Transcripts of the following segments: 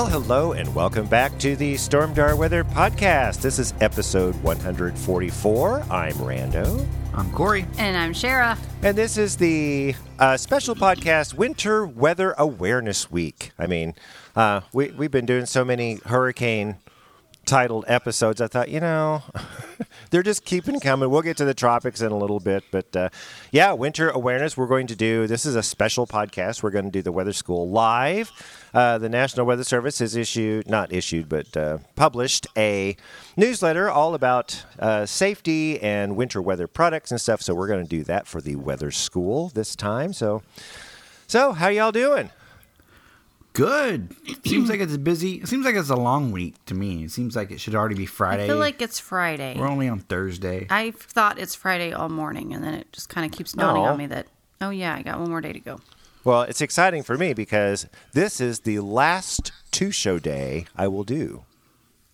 Well, hello and welcome back to the Stormdar Weather Podcast. This is episode 144. I'm Randy. I'm Corey. And I'm Shara. And this is the uh, special podcast, Winter Weather Awareness Week. I mean, uh, we, we've been doing so many hurricane titled episodes. I thought, you know, they're just keeping coming. We'll get to the tropics in a little bit, but uh, yeah, winter awareness. We're going to do this is a special podcast. We're going to do the Weather School live. Uh, the National Weather Service has issued, not issued, but uh, published a newsletter all about uh, safety and winter weather products and stuff. So we're going to do that for the Weather School this time. So, so how y'all doing? Good. It seems like it's busy. It seems like it's a long week to me. It seems like it should already be Friday. I feel like it's Friday. We're only on Thursday. I thought it's Friday all morning, and then it just kind of keeps dawning Oh. on me that, oh yeah, I got one more day to go. Well, it's exciting for me because this is the last two show day I will do.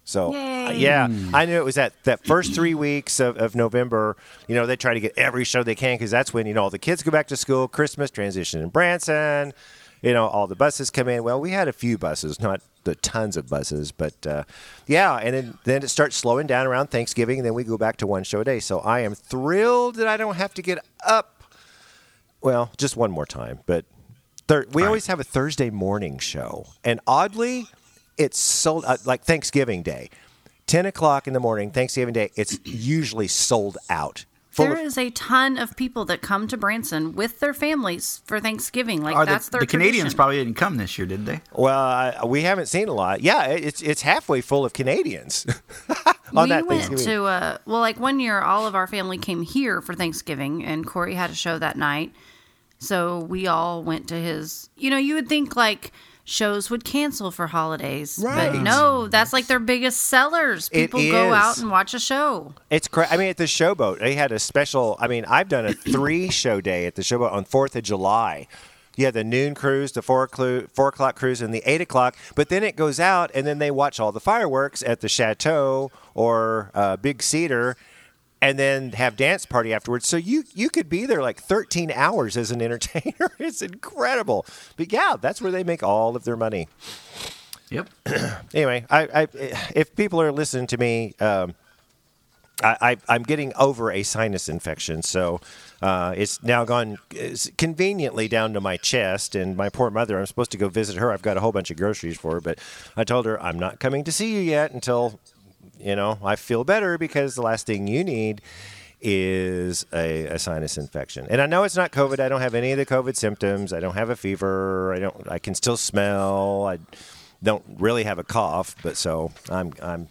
So, uh, yeah, I knew it was that, that first three weeks of, of November. You know, they try to get every show they can because that's when, you know, all the kids go back to school, Christmas, transition in Branson, you know, all the buses come in. Well, we had a few buses, not the tons of buses, but uh, yeah, and then, then it starts slowing down around Thanksgiving, and then we go back to one show a day. So I am thrilled that I don't have to get up well, just one more time, but thir- we always have a Thursday morning show, and oddly, it's sold uh, like Thanksgiving Day, ten o'clock in the morning, Thanksgiving Day. It's usually sold out. Full There of- is a ton of people that come to Branson with their families for Thanksgiving. Like Are the, that's their the Canadians probably didn't come this year, did they? well, I, we haven't seen a lot. Yeah, it's it's halfway full of Canadians. on we that went to uh, well, like one year, all of our family came here for Thanksgiving, and Corey had a show that night, so we all went to his. You know, you would think like shows would cancel for holidays, Right. but no, that's like their biggest sellers. People go out and watch a show. It's crazy. I mean, at the Showboat, they had a special. I mean, I've done a three show day at the Showboat on Fourth of July. You have the noon cruise, the four, clu- four o'clock cruise, and the eight o'clock. But then it goes out, and then they watch all the fireworks at the Chateau or uh, Big Cedar, and then have dance party afterwards. So you you could be there like 13 hours as an entertainer. it's incredible. But yeah, that's where they make all of their money Yep. anyway, I, I if people are listening to me, um, I, I, I'm getting over a sinus infection, so uh, it's now gone it's conveniently down to my chest. And my poor mother, I'm supposed to go visit her. I've got a whole bunch of groceries for her, but I told her I'm not coming to see you yet until you know I feel better because the last thing you need is a, a sinus infection. And I know it's not COVID. I don't have any of the COVID symptoms. I don't have a fever. I don't. I can still smell. I don't really have a cough, but so I'm I'm.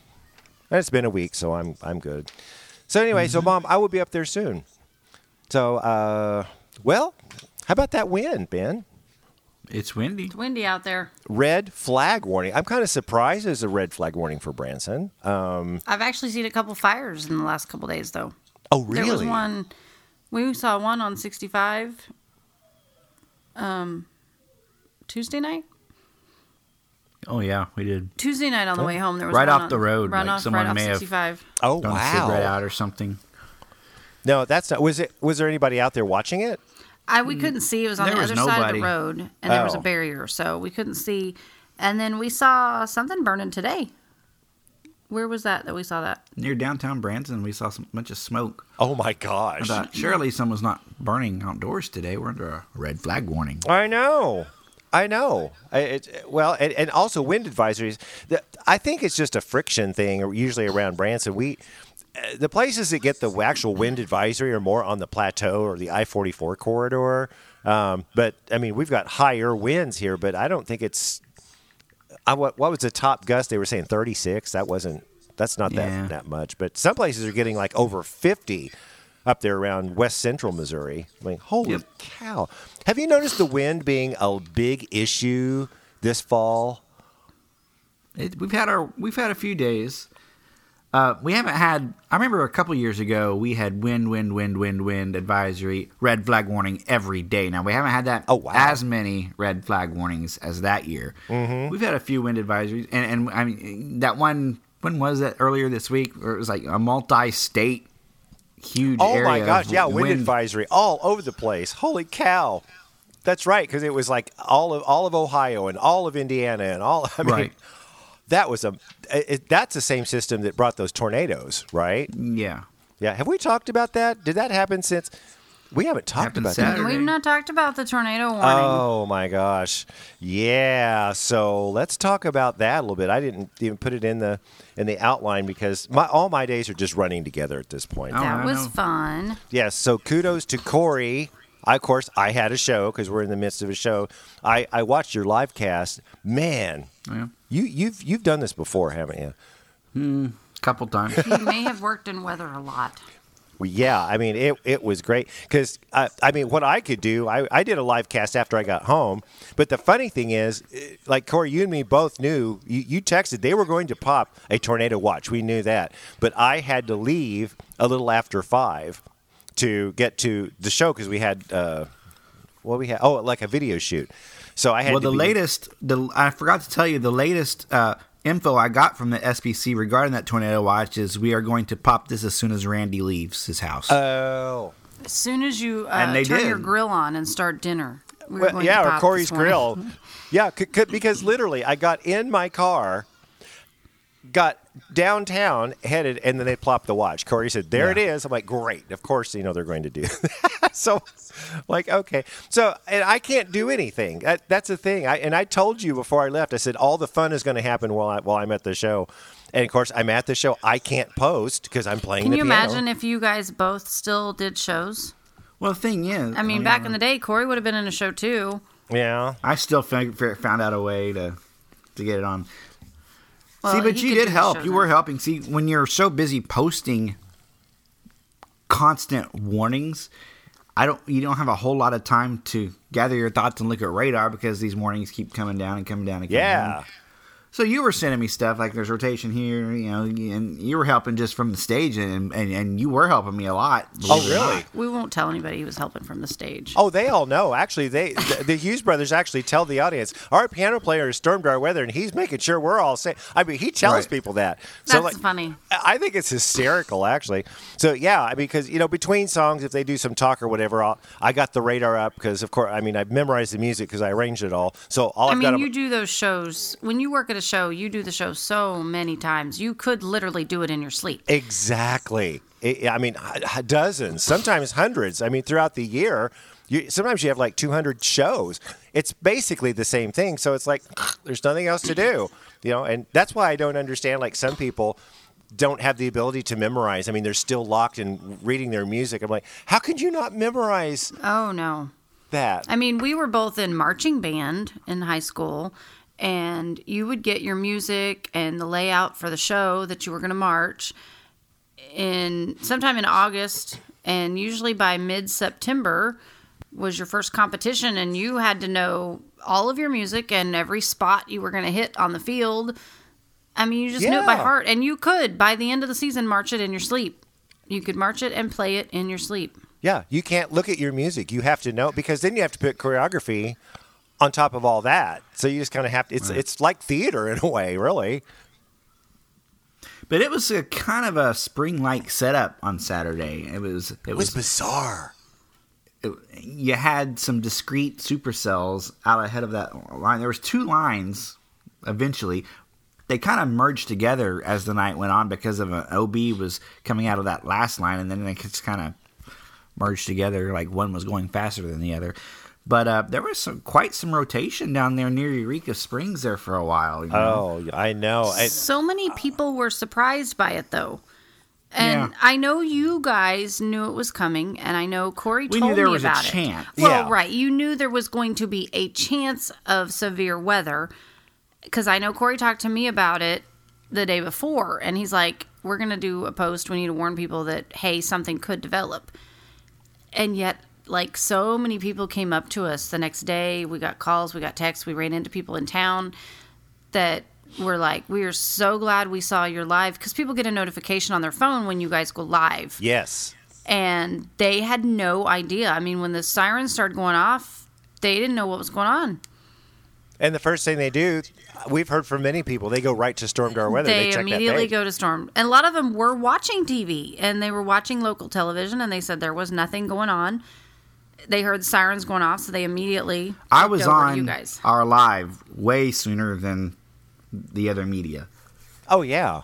It's been a week, so I'm I'm good. So anyway, so mom, I will be up there soon. So uh, well, how about that win, Ben? It's windy. It's windy out there. Red flag warning. I'm kind of surprised there's a red flag warning for Branson. Um, I've actually seen a couple fires in the last couple days, though. oh really? There was one. We saw one on 65. Um, Tuesday night. Oh yeah, we did. Tuesday night on the way home, there was Right one off on- the road, Right like off, someone right off may have 65. Oh Done a wow! cigarette out or something. No, that's not. Was it? Was there anybody out there watching it? I we couldn't see. It was on There the was other side of the road, and there was a Oh. barrier, so we couldn't see. And then we saw something burning today. Where was that that we saw that? Near downtown Branson, we saw some bunch of smoke. Oh my I gosh! thought surely someone's not burning outdoors today. We're under a red flag warning. I know. I know. I- It, well, and, and also wind advisories. The, I think it's just a friction thing, usually around Branson. We, the places that get the actual wind advisory are more on the plateau or the I forty four corridor. Um, but I mean, we've got higher winds here, but I don't think it's. I, what, what was the top gust? They were saying 36. That wasn't. That's not Yeah. that that much. But some places are getting like over 50 up there around west central Missouri. I mean, holy Yep. cow! Have you noticed the wind being a big issue this fall? It, we've had our we've had a few days. Uh, we haven't had. I remember a couple years ago we had wind, wind, wind, wind, wind advisory, red flag warning every day. Now we haven't had that Oh, wow. as many red flag warnings as that year. Mm-hmm. We've had a few wind advisories, and, and I mean that one. When was that? Earlier this week, where it was like a multi-state, huge. Oh my gosh! Yeah, wind, advisory all over the place. Holy cow! That's right, because it was like all of all of Ohio and all of Indiana and all. I mean, Right. That was a. It, that's the same system that brought those tornadoes, right? Yeah. Yeah. Have we talked about that? Did that happen since? We haven't talked about Saturday. that. We've not talked about the tornado warning. Oh my gosh. Yeah. So let's talk about that a little bit. I didn't even put it in the in the outline because my all my days are just running together at this point. Oh, that I was know. fun. Yes. So kudos to Corey. I, of course, I had a show because we're in the midst of a show. I, I watched your live cast. Man, Yeah. You you've you've done this before, haven't you? A couple times. You may have worked in weather a lot. Well, yeah, I mean it. It was great because I, I mean what I could do. I, I did a live cast after I got home. But the funny thing is, eh, like Corey, you and me both knew. You, you texted they were going to pop a tornado watch. We knew that, but I had to leave a little after five to get to the show because we had uh, what we had. Oh, like a video shoot. So I had well, to the be- latest, the I forgot to tell you, the latest uh, info I got from the SPC regarding that tornado watch is we are going to pop this as soon as Randy leaves his house. Oh. As soon as you uh, And they turn did. your grill on and start dinner. We Well, going yeah, to or pop Corey's. Grill. Yeah, c- c- because literally, I got in my car, got downtown, headed, and then they plopped the watch. Corey said, "There it Yeah. is." I'm like, "Great! Of course, you know they're going to do." that. so, like, okay, so and I can't do anything. That, that's the thing. I and I told you before I left. I said all the fun is going to happen while I while I'm at the show. And of course, I'm at the show. I can't post because I'm playing Can the you piano. imagine if you guys both still did shows? well, the thing is, I mean, oh, back in the day, Corey would have been in a show too. Yeah. I still fig- found out a way to to get it on. Well, See, but you did help. You were helping. See, when you're so busy posting constant warnings, I don't. You don't have a whole lot of time to gather your thoughts and look at radar because these warnings keep coming down and coming down and coming Yeah. down. So you were sending me stuff like there's rotation here, you know, and you were helping just from the stage, and and, and you were helping me a lot. Oh, believe it or really? not. We won't tell anybody he was helping from the stage. Oh, they all know. Actually, they the, the Hughes brothers actually tell the audience our piano player is Stormdar Weather, and he's making sure we're all safe. I mean, he tells Right. people that. That's funny. I think it's hysterical, actually. So yeah, because you know, between songs, if they do some talk or whatever, I'll, I got the radar up because, of course, I mean, I've memorized the music because I arranged it all. So all I I've mean, got. you do those shows when you work at a show. You do the show so many times. You could literally do it in your sleep. Exactly. I I mean, dozens, sometimes hundreds. I mean, throughout the year, you, sometimes you have like 200 shows. It's basically the same thing. So it's like there's nothing else to do, you know. And that's why I don't understand. Like some people don't have the ability to memorize. I mean, they're still locked in reading their music. I'm like, how could you not memorize Oh no. that? I mean, we were both in marching band in high school, and you would get your music and the layout for the show that you were going to march in sometime in August, and usually by mid September was your first competition, and you had to know all of your music and every spot you were going to hit on the field. I mean, you just knew it by heart, and you could by the end of the season march it in your sleep. You could march it and play it in your sleep. Yeah, you can't look at your music. You have to know because then you have to put choreography on top of all that. So you just kind of have to. It's it's like theater in a way, really. But it was a kind of a spring-like setup on Saturday. It was. It, It was bizarre. it- you had some discrete supercells out ahead of that line. There was two lines eventually. They kind of merged together as the night went on because of an OB was coming out of that last line, and then they just kind of merged together. Like one was going faster than the other. But uh, there was some quite some rotation down there near Eureka Springs there for a while. you know? Oh, I know. I, so many people were surprised by it though And Yeah. I know you guys knew it was coming, and I know Corey We told knew there me was a about it. chance. Well, Yeah. right. You knew there was going to be a chance of severe weather because I know Corey talked to me about it the day before, and he's like, "We're going to do a post. We need to warn people that hey, something could develop." And yet, like so many people came up to us the next day. We got calls, we got texts, we ran into people in town that were like, "We are so glad we saw your live," because people get a notification on their phone when you guys go live Yes. and they had no idea. I mean, when the sirens started going off, they didn't know what was going on. And the first thing they do, we've heard from many people, they go right to Stormdar Weather. They check immediately go to storm, and a lot of them were watching TV and they were watching local television, and they said there was nothing going on. They heard the sirens going off, so they immediately. I was over to on you guys. our live way sooner than the other media. Oh yeah.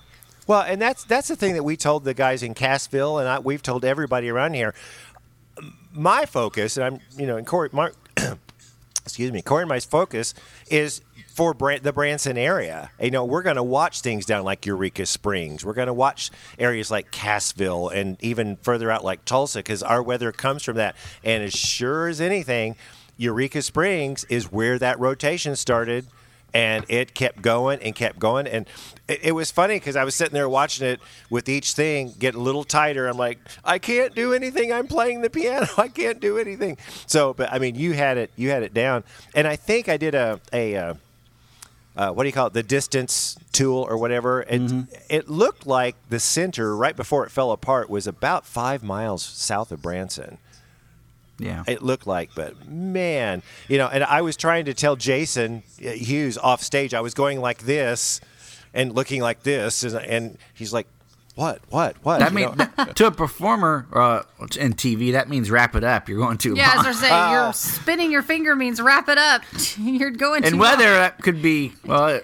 Well, and that's that's the thing that we told the guys in Cassville, and I, we've told everybody around here. My focus, and I'm you know, and Corey, Mark, excuse me, Corey, my focus is for the Branson area. You know, we're going to watch things down like Eureka Springs. We're going to watch areas like Cassville and even further out like Tulsa because our weather comes from that. And as sure as anything, Eureka Springs is where that rotation started and it kept going and kept going and it, it was funny because i was sitting there watching it with each thing get a little tighter i'm like i can't do anything i'm playing the piano i can't do anything so but i mean you had it you had it down and i think i did a a uh, uh, what do you call it? The distance tool or whatever. It, it looked like the center right before it fell apart was about five miles south of branson. Yeah. it looked like, but man, you know, and I was trying to tell Jason uh, Hughes off stage, I was going like this and looking like this, and, and he's like, "What? What? What?" That You means to a performer uh, in TV, that means wrap it up. You're going too Yeah, long. as they're saying, you're spinning your finger means wrap it up. you're going And too whether long. that could be well,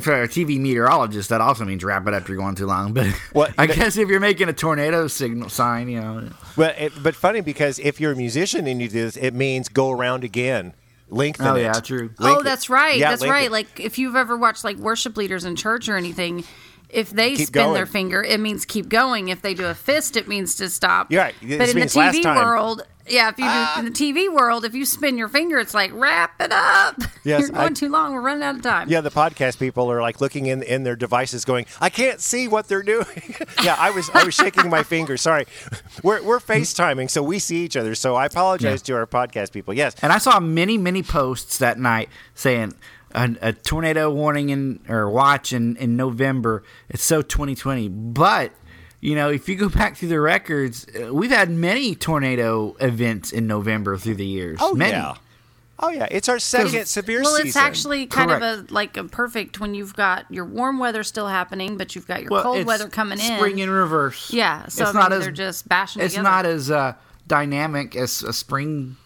for a TV meteorologist, that also means wrap it up. You're going too long. But Well, I you guess if you're making a tornado signal sign, you know, but it, but funny because if you're a musician and you do this, it means go around again, lengthen Oh, it. yeah, true. Oh, that's right. Yeah, that's lengthen. right. Like if you've ever watched like worship leaders in church or anything, if they Keep spin going. their finger, it means keep going. If they do a fist, it means to stop. You're right. But This in the TV. World, yeah, if you do ah. in the TV world, if you spin your finger, it's like wrap it up. Yes, You're going I- too long. We're running out of time. Yeah, the podcast people are like looking in in their devices, going, "I can't see what they're doing." yeah, I was I was shaking my finger. Sorry, we're we're FaceTiming, so we see each other. So I apologize to our podcast people. Yes, And I saw many, many posts that night saying a, a tornado warning in or watch in, in November. It's so 2020. But, you know, if you go back through the records, uh, we've had many tornado events in November through the years. Oh many. yeah. Oh yeah. It's our second severe well, season. it's actually kind of a like a perfect when you've got your warm weather still happening, but you've got your Well, cold weather coming in. Spring in reverse. Yeah, so It's I mean, not as- they're just bashing It's together. not as uh, dynamic as a spring.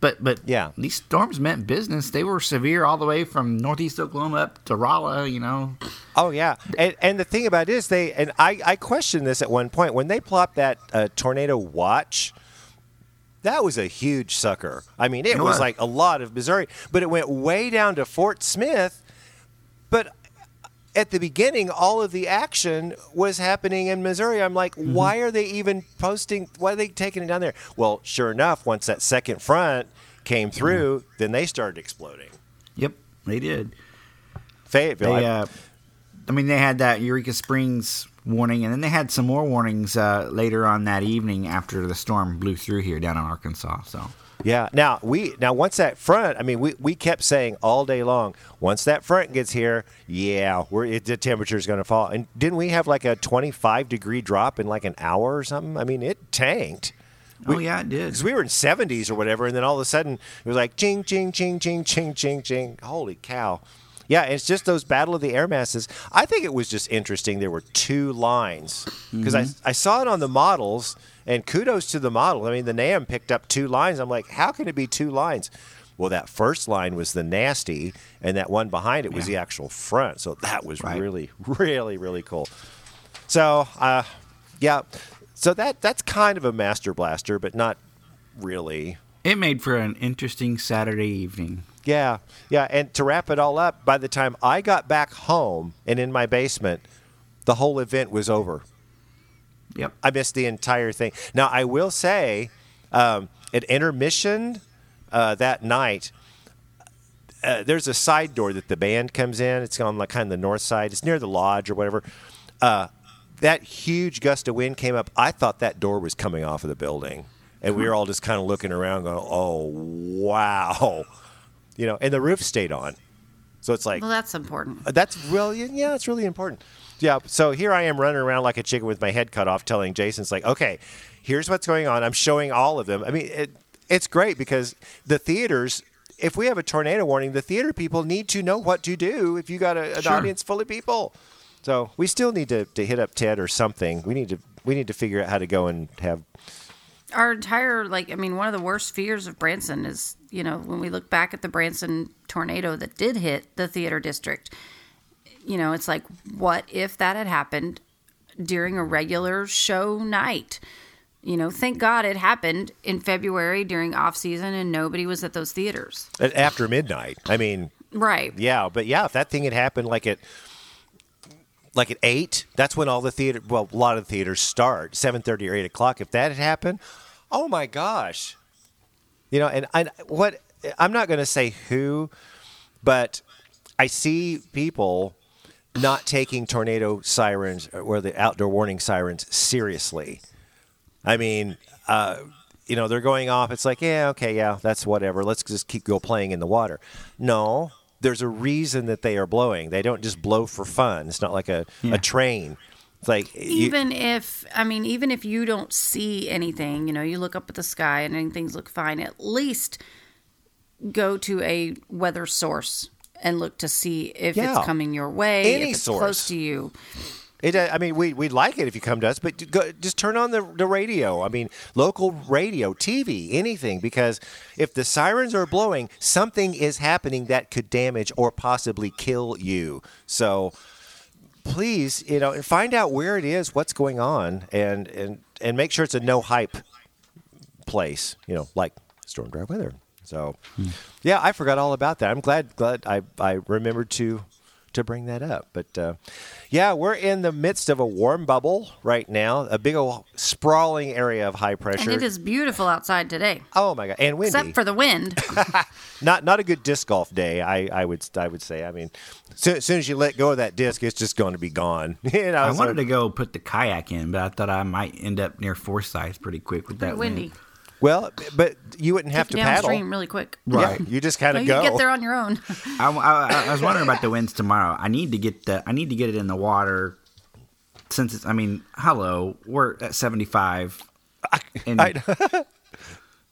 But but Yeah. these storms meant business. They were severe all the way from northeast Oklahoma up to Rolla. You know, Oh yeah, and and the thing about it is they and I I questioned this at one point when they plopped that uh, tornado watch. That was a huge sucker. I mean, it It was was. like a lot of Missouri, but it went way down to Fort Smith. But at the beginning, all of the action was happening in Missouri. I'm like, Mm-hmm. why are they even posting? Why are they taking it down there? Well, sure enough, once that second front came through, Mm-hmm. then they started exploding. Yep, they did. Fayetteville. They, I- uh, I mean, they had that Eureka Springs warning, and then they had some more warnings uh, later on that evening after the storm blew through here down in Arkansas. So Yeah. Now we now once that front, I mean, we, we kept saying all day long. Once that front gets here, yeah, we're it, the temperature's going to fall. And didn't we have like a twenty five degree drop in like an hour or something? I mean, it tanked. oh yeah, it did. Because we were in seventies or whatever, and then all of a sudden it was like ching ching ching ching ching ching ching. Holy cow! Yeah, it's just those battle of the air masses. I think it was just interesting. There were two lines because I mm-hmm. I saw it on the models, and kudos to the model. I mean, the Nam picked up two lines. I'm like, how can it be two lines? Well, that first line was the nasty, and that one behind it was the actual front. So that was Right. really, really, really cool. So, uh, yeah, so that that's kind of a master blaster, but not really. It made for an interesting Saturday evening. Yeah, yeah, and to wrap it all up, by the time I got back home and in my basement, the whole event was over. Yep. I missed the entire thing. Now I will say, um, at intermission uh, that night, uh, there's a side door that the band comes in. It's on like kind of the north side. It's near the lodge or whatever. Uh, that huge gust of wind came up. I thought that door was coming off of the building, and we were all just kind of looking around, going, "Oh wow," you know. And the roof stayed on, so it's like Well, that's important. that's really yeah, it's really important. Yeah. So here I am running around like a chicken with my head cut off, telling Jason, "It's like, okay, here's what's going on. I'm showing all of them. I mean, it, it's great because the theaters. If we have a tornado warning, the theater people need to know what to do if you got a, an Sure. audience full of people. So we still need to, to hit up Ted or something. We need to we need to figure out how to go and have Our entire, like, I mean, one of the worst fears of Branson is, you know, when we look back at the Branson tornado that did hit the theater district, you know, it's like, what if that had happened during a regular show night? You know, thank God it happened in February during off season and nobody was at those theaters. after midnight. I mean, Right. Yeah, but yeah, if that thing had happened like at like at eight, that's when all the theater well, a lot of the theaters start seven thirty or eight o'clock. If that had happened, oh my gosh, you know. And I what I'm not going to say who, but I see people not taking tornado sirens or the outdoor warning sirens seriously. I mean, uh, you know, they're going off. It's like, yeah, okay, yeah, that's whatever. Let's just keep go playing in the water. No, there's a reason that they are blowing. They don't just blow for fun. It's not like a, a train. It's like you- even if i mean even if you don't see anything you know you look up at the sky and things look fine at least go to a weather source and look to see if Yeah. it's coming your way Any if it's source. close to you It, uh, I mean, we we'd like it if you come to us, but go, just turn on the the radio. I mean, local radio, TV, anything, because if the sirens are blowing, something is happening that could damage or possibly kill you. So, please, you know, and find out where it is, what's going on, and and and make sure it's a no hype place. You know, like Stormdar Weather. So, yeah, I forgot all about that. I'm glad glad I I remembered to to bring that up. But uh, yeah, we're in the midst of a warm bubble right now, a big old sprawling area of high pressure. and it is beautiful outside today oh my god, and windy. except for the wind not not a good disc golf day. I, I would I would say. I mean, soon, as soon as you let go of that disc, it's just going to be gone. you know, I so- wanted to go put the kayak in, but I thought I might end up near Forsyth pretty quick with pretty that windy wind. Well, but you wouldn't have to paddle. downstream really quick Right. Yeah, you just kind no, of you go. get there on your own I, I, I was wondering about the winds tomorrow. I need to get the I need to get it in the water since it's. I mean, hello, we're at seventy five in I-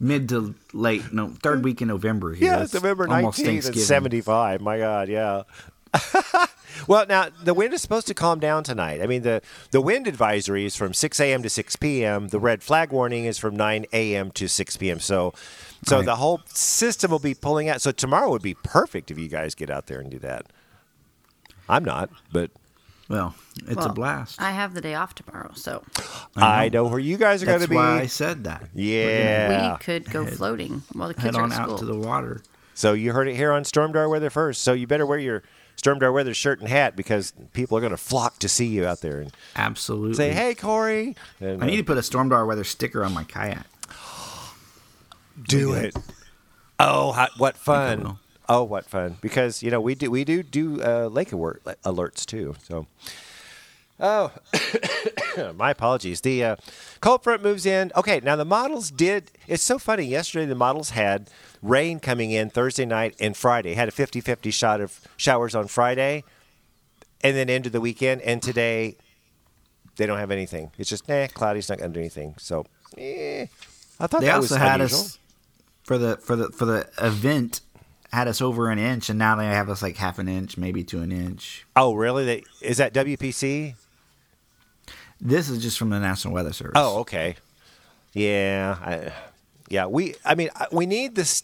mid to late no third week in November. Here. Yeah, it's November almost 19th and Thanksgiving. 75. My God, yeah. well, now the wind is supposed to calm down tonight. I mean, the, the wind advisory is from 6 a.m. to 6 p.m. The red flag warning is from 9 a.m. to 6 p.m. So, so Right. the whole system will be pulling out. So tomorrow would be perfect if you guys get out there and do that. I'm not, but Well, it's Well, a blast. i have the day off tomorrow so I know where you guys are going to be. why I said that. yeah. we could go floating while the Head kids are on at school out to the water. So you heard it here on Storm Stormdar Weather first. So you better wear your Stormdar Weather shirt and hat because people are going to flock to see you out there and Absolutely. say, "Hey, Corey." And, I need uh, to put a Stormdar Weather sticker on my kayak. do it. Oh, how, what fun! Oh, what fun! Because you know we do we do do uh, lake alert, alerts too. So, oh, my apologies. The uh, cold front moves in. Okay, now the models did. It's so funny. Yesterday the models had rain coming in Thursday night and Friday. Had a 50-50 shot of showers on Friday, and then into the weekend. And today they don't have anything. It's just eh, cloudy. It's not going to do anything. So, eh. I thought They that also was had unusual. us for the for the for the event had us over an inch, and now they have us like half an inch, maybe to an inch. Oh, really? They, is that WPC? This is just from the National Weather Service. Oh, okay. Yeah, I, yeah. We, I mean, we need this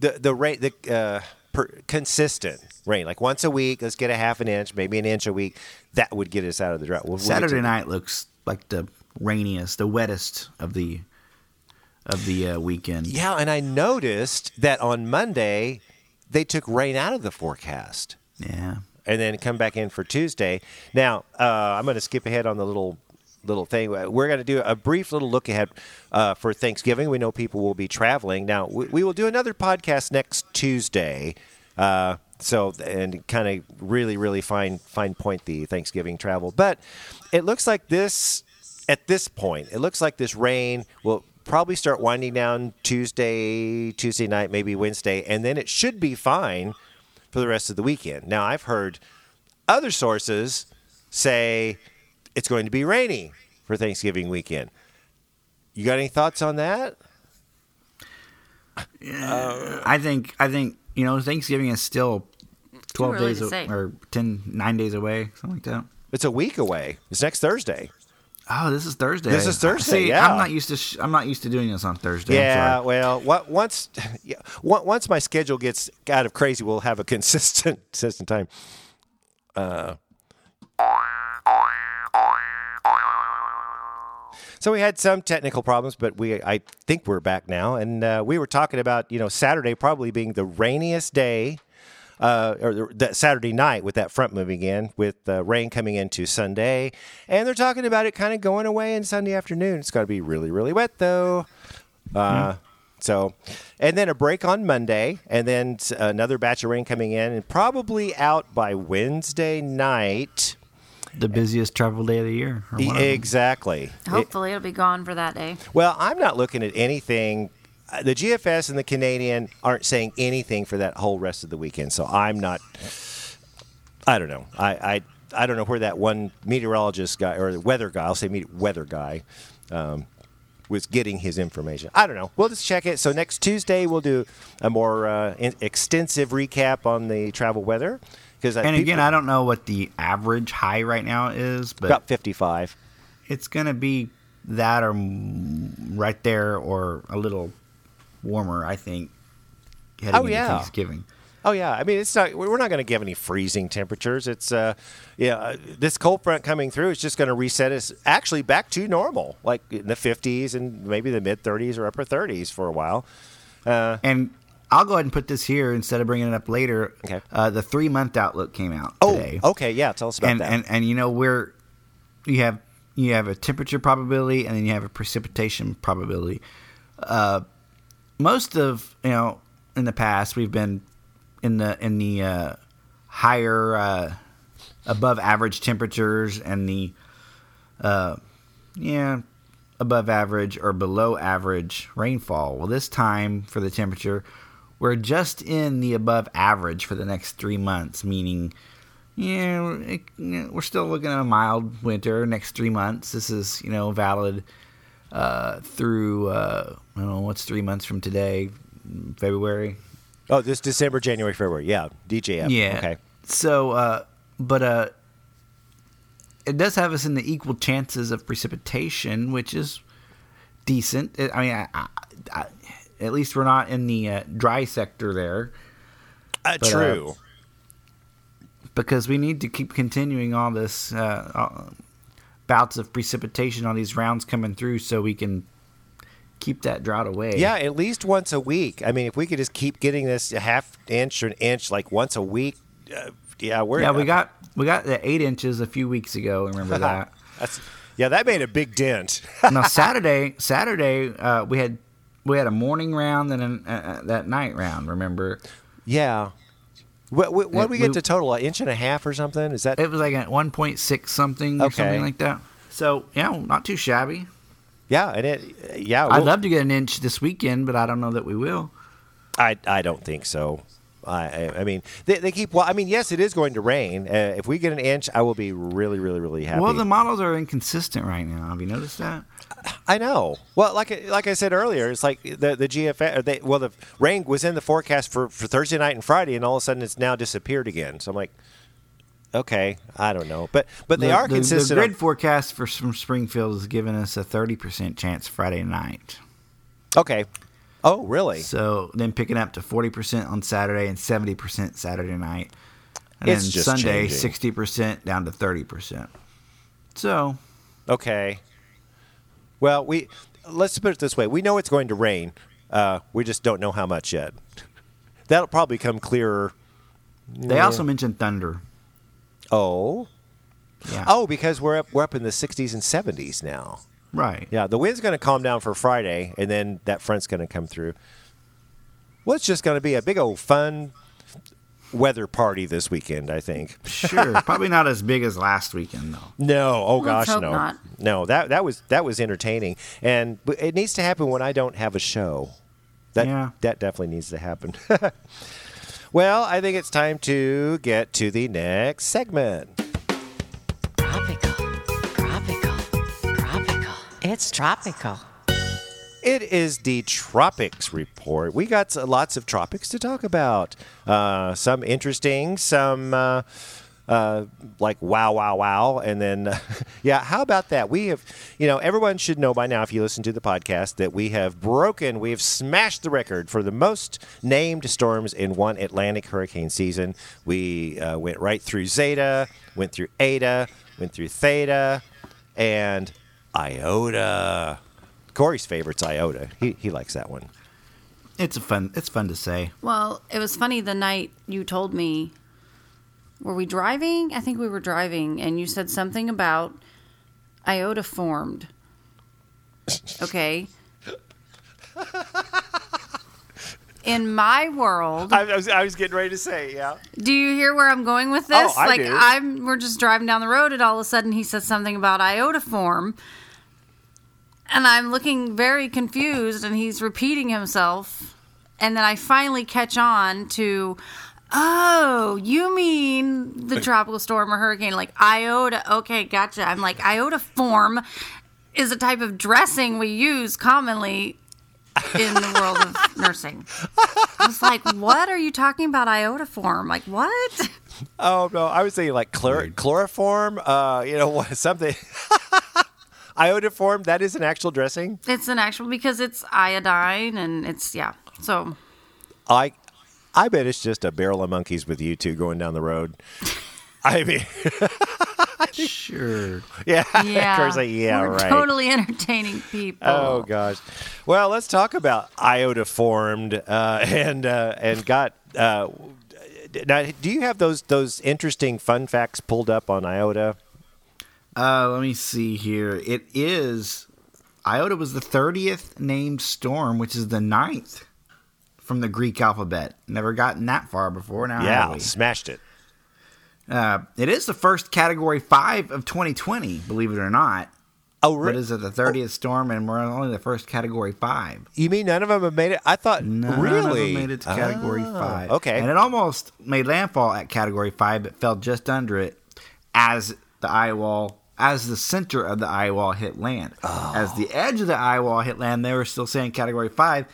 the the rate the uh, per, consistent rain, like once a week. Let's get a half an inch, maybe an inch a week. That would get us out of the drought. We'll- Saturday night looks like the rainiest, the wettest of the of the uh, weekend. Yeah, and I noticed that on Monday they took rain out of the forecast. Yeah. and then come back in for Tuesday. Now, uh, I'm going to skip ahead on the little little thing. We're going to do a brief little look ahead uh, for Thanksgiving. We know people will be traveling. Now, we, we will do another podcast next Tuesday. Uh, so and kind of really, really fine fine point the Thanksgiving travel. But it looks like this at this point, it looks like this rain will probably start winding down Tuesday, Tuesday night, maybe Wednesday, and then it should be fine for the rest of the weekend. Now, I've heard other sources say it's going to be rainy for Thanksgiving weekend. You got any thoughts on that? I think I think you know Thanksgiving is still twelve days a- or 10, 9 days away, something like that. It's a week away. It's next Thursday. Oh, this is Thursday. This is Thursday, See, yeah. I'm not used to sh- I'm not used to doing this on Thursday. Yeah, well, what, once yeah, on- once my schedule gets out of crazy, we'll have a consistent consistent time. Uh, so we had some technical problems, but we I think we're back now, and uh, we were talking about you know Saturday probably being the rainiest day. Uh, or the- that Saturday night with that front moving in, with uh, rain coming into Sunday, and they're talking about it kind of going away in Sunday afternoon. It's got to be really, really wet though. Uh, So, and then a break on Monday, and then another batch of rain coming in, and probably out by Wednesday night. The busiest travel day of the year. or one exactly. It- Hopefully, it'll be gone for that day. well, I'm not looking at anything. uh, The GFS and the Canadian aren't saying anything for that whole rest of the weekend, so I'm not. I don't know. I I, I don't know where that one meteorologist guy or the weather guy. I'll say meet, weather guy. Um, was getting his information. I don't know. We'll just check it. So next Tuesday we'll do a more uh, in- extensive recap on the travel weather because And again, I don't know what the average high right now is, but about 55. it's going to be that or right there or a little warmer, I think, heading Oh, into yeah. Thanksgiving. Oh yeah, I mean it's not. We're not going to give any freezing temperatures. It's uh, yeah, uh, this cold front coming through is just going to reset us actually back to normal, like in the 50s and maybe the mid 30s or upper 30s for a while. Uh, And I'll go ahead and put this here instead of bringing it up later. Okay. Uh, the three month outlook came out oh, today. okay, yeah. Tell us about and, that. and and you know where you have you have a temperature probability and then you have a precipitation probability. Uh, most of you know in the past we've been in the in the uh, higher uh, above average temperatures and the uh, yeah above average or below average rainfall. Well, this time for the temperature, we're just in the above average for the next three months, meaning yeah, it, yeah, we're still looking at a mild winter next three months. This is you know valid uh, through uh, I don't know what's three months from today, February. oh, this December, January, February. Yeah, DJF. Yeah. Okay. So, uh, but uh, it does have us in the equal chances of precipitation, which is decent. I I mean, I, I, at least we're not in the uh, dry sector there Uh, But, uh, true. because we need to keep continuing all this uh, uh, bouts of precipitation, all these rounds coming through, so we can keep that drought away. yeah, at least once a week. I mean, if we could just keep getting this a half inch or an inch, like once a week. Uh, yeah, we're yeah. We got we got the eight inches a few weeks ago. Remember that? That's yeah, that made a big dent. now Saturday, Saturday, uh, we had we had a morning round and an, uh, uh, that night round. Remember, yeah. What, what, what did we get we- to total? An inch and a half or something? Is that it was like at one point six something or Okay. something like that. So yeah, not too shabby. yeah? And it yeah. I'd love to get an inch this weekend, but I don't know that we will. I I don't think so. I I- I mean they, they keep well. I mean yes, it is going to rain. Uh, if we get an inch, I will be really really really happy. Well, the models are inconsistent right now. Have you noticed that? I know. Well, like I- like I said earlier, it's like the the or They, well, the rain was in the forecast for, for Thursday night and Friday, and all of a sudden it's now disappeared again. So I'm like, okay, I don't know, but but they the, are the, consistent. The grid on- forecast for from Springfield has given us a thirty percent chance Friday night. okay. Oh, really? So then picking up to forty percent on Saturday and seventy percent Saturday night, and It's then just Sunday sixty percent down to thirty percent. So Okay. Well, we let's put it this way: we know it's going to rain. Uh, we just don't know how much yet. That'll probably come clearer. they also mentioned thunder. Oh, Yeah. Oh, because we're up we're up in the 60s and 70s now. Right. Yeah, the wind's going to calm down for Friday, and then that front's going to come through. Well, it's just going to be a big old fun weather party this weekend. I think. Sure. Probably not as big as last weekend though. No, oh Let's gosh, hope no, not. no. That that was that was entertaining, and it needs to happen when I don't have a show. That Yeah. that definitely needs to happen. well, I think it's time to get to the next segment. Tropical, tropical, tropical. It's tropical. It is the tropics report. We got lots of tropics to talk about. Uh, some interesting, some uh, uh, like wow, wow, wow, and then yeah. How about that? We have, you know, everyone should know by now if you listen to the podcast that we have broken, we have smashed the record for the most named storms in one Atlantic hurricane season. We uh, went right through Zeta, went through Eta, went through Theta, and Iota. Corey's favorite's Iota. He he likes that one. It's a fun. It's fun to say. Well, it was funny the night you told me. Were we driving? I think we were driving, and you said something about iota formed. Okay. In my world, I, was I was getting ready to say yeah. do you hear where I'm going with this? Oh, I like do. I'm we're just driving down the road and all of a sudden he says something about iota form. And I'm looking very confused and he's repeating himself. And then I finally catch on to Oh, you mean the tropical storm or hurricane like iota. Okay, gotcha. I'm like iodoform is a type of dressing we use commonly in the world of nursing. I was like, what are you talking about iota form? Like, what? Oh no, I was saying like chlor- chloroform. Uh, you know? Something. Iodoform. That is an actual dressing. It's an actual, because it's iodine and it's, yeah. So, I, I bet it's just a barrel of monkeys with you two going down the road. I mean, Sure. yeah, yeah. of course, I- yeah, We're right. totally entertaining people. Oh gosh. Well, let's talk about iota formed uh, and uh, and got. Uh, now, do you have those those interesting fun facts pulled up on iota? Uh, let me see here. It is Iota was the thirtieth named storm, which is the ninth from the Greek alphabet. Never gotten that far before. Now, Yeah, we? smashed it. Uh, it is the first Category Five of 2020. Believe it or not. Oh, But is it the thirtieth storm, and we're only the first Category Five? You mean none of them have made it? I thought None really of them made it to Category Oh, Five. Okay. and it almost made landfall at Category Five, but fell just under it as the eye wall, as the center of the eye wall hit land. As the edge of the eye wall hit land, they were still saying Category Five,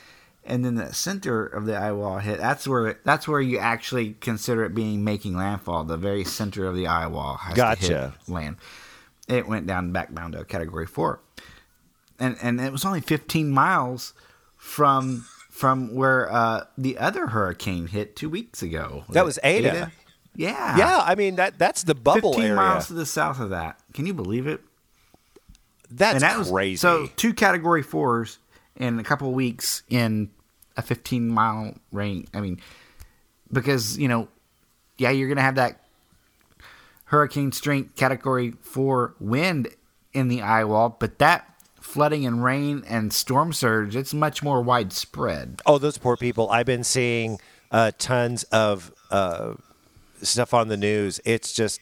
and then the center of the eye wall hit. That's where that's where you actually consider it being making landfall. The very center of the eye wall has to Gotcha. hit land. It went down back down to Category Four and and it was only 15 miles from from where uh, the other hurricane hit two weeks ago. That was Eta. Yeah, Yeah, I mean that that's the bubble 15 area. miles to the south of that. Can you believe it? That's that was crazy. so two Category Fours in a couple of weeks in a 15 mile range. I mean, because you know, yeah, you're gonna have that hurricane strength Category Four wind in the eye wall, but that flooding and rain and storm surge, it's much more widespread. oh, those poor people. I've been seeing uh, tons of uh, stuff on the news. It's just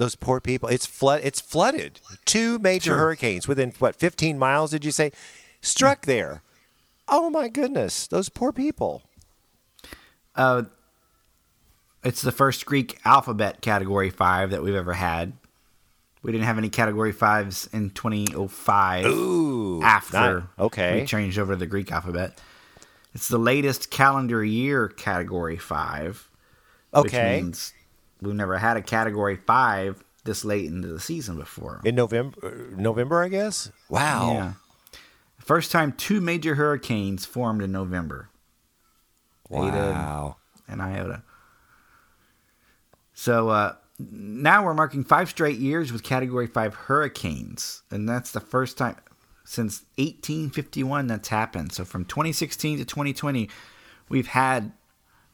those poor people. It's flood. It's flooded. Two major Sure. hurricanes within what 15 miles? Did you say struck there? Oh my goodness, those poor people. Uh, it's the first Greek alphabet Category Five that we've ever had. We didn't have any Category Fives in 2005. Ooh, after not- okay. we changed over to the Greek alphabet. It's the latest calendar year Category Five. Which Okay. means we've never had a Category Five this late into the season before. In November, uh, November, I guess. Wow. Yeah. First time two major hurricanes formed in November. Wow. and Iota. So uh, now we're marking five straight years with Category 5 hurricanes. And that's the first time since 1851 that's happened. So from 2016 to 2020, we've had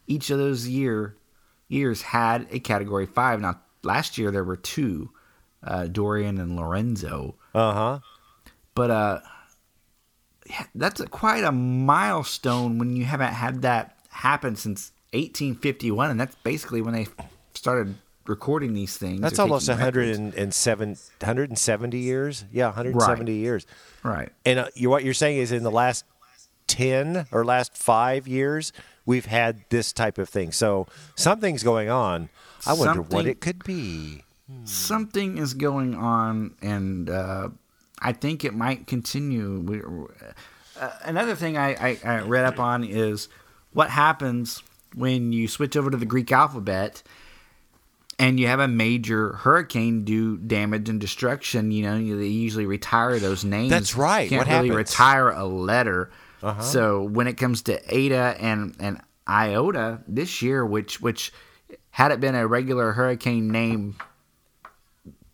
each of those year years had a Category 5. Now, last year there were two uh, Dorian and Lorenzo. Uh huh. But uh, that's a, quite a milestone when you haven't had that happen since 1851, and that's basically when they started recording these things. That's almost taking 107, 170 years. Yeah, 170 years. right. And uh, you, what you're saying is in the last 10 or last five years, we've had this type of thing. So something's going on. I wonder what it could be. something is going on, and uh, I think it might continue. We, uh, another thing I, I, I read up on is what happens when you switch over to the Greek alphabet and you have a major hurricane do damage and destruction. You know, they usually retire those names. That's right. You can't What really happens? retire a letter. Uh-huh. So when it comes to Eta and and Iota this year, which which had it been a regular hurricane name,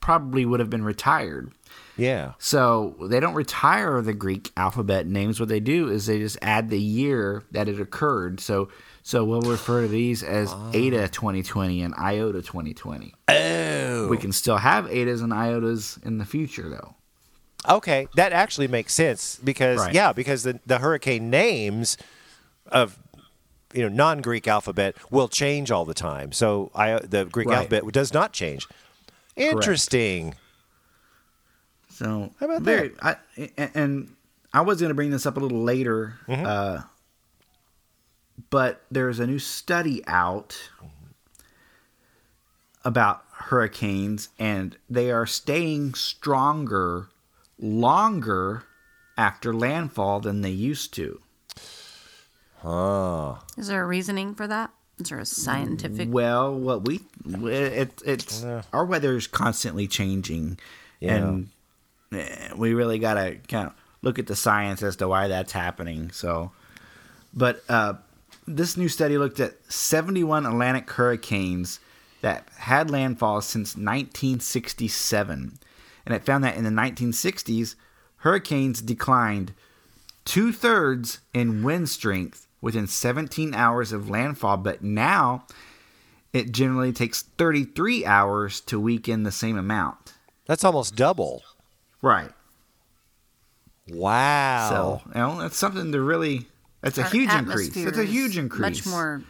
probably would have been retired. Yeah. So they don't retire the Greek alphabet names. What they do is they just add the year that it occurred. So so we'll refer to these as ah. Eta 2020 and Iota 2020. Oh. We can still have Etas and Iotas in the future, though. Okay, that actually makes sense because Right. yeah, because the the hurricane names of you know non-Greek alphabet will change all the time. So I the Greek Right. alphabet does not change. Interesting. So How about very, I, and- and I was going to bring this up a little later, Mm-hmm. uh, but there's a new study out about hurricanes, and they are staying stronger longer after landfall than they used to. Is there a reasoning for that? Is there a scientific? Well, what we it, it's our weather is constantly changing, Yeah. and eh, we really got to kind of look at the science as to why that's happening. So, but uh, this new study looked at 71 Atlantic hurricanes that had landfall since 1967, and it found that in the 1960s, hurricanes declined two thirds in wind strength within 17 hours of landfall, but now it generally takes 33 hours to weaken the same amount. That's almost double. Right. Wow. So, you know, that's something to really. That's a Our huge increase. atmosphere That's a huge increase. Much more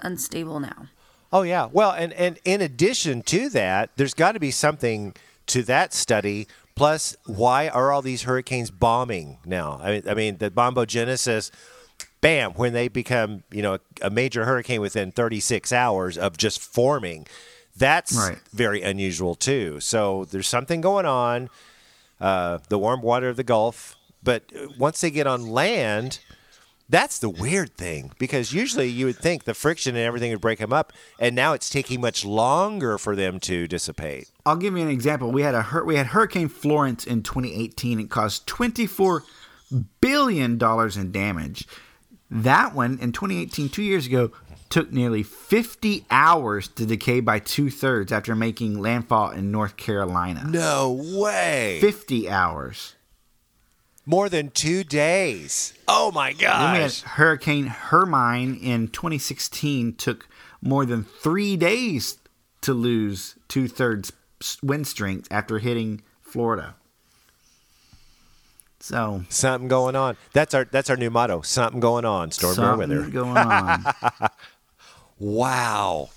unstable now. Oh yeah. Well, and and in addition to that, there's got to be something to that study. Plus, why are all these hurricanes bombing now? I mean, I mean the bombogenesis. Bam! When they become, you know, a major hurricane within 36 hours of just forming, that's Right. very unusual too. So there's something going on. Uh, the warm water of the Gulf, but once they get on land, that's the weird thing because usually you would think the friction and everything would break them up, and now it's taking much longer for them to dissipate. I'll give you an example. We had a hur- we had Hurricane Florence in 2018. It caused 24 billion dollars in damage. That one in 2018, two years ago, took nearly 50 hours to decay by two thirds after making landfall in North Carolina. No way! 50 hours. More than two days. Oh my Then gosh! Hurricane Hermine in 2016 took more than three days to lose two thirds wind strength after hitting Florida. So Something going on. That's our that's our new motto. Something going on. Storm bear something weather. going on. Wow.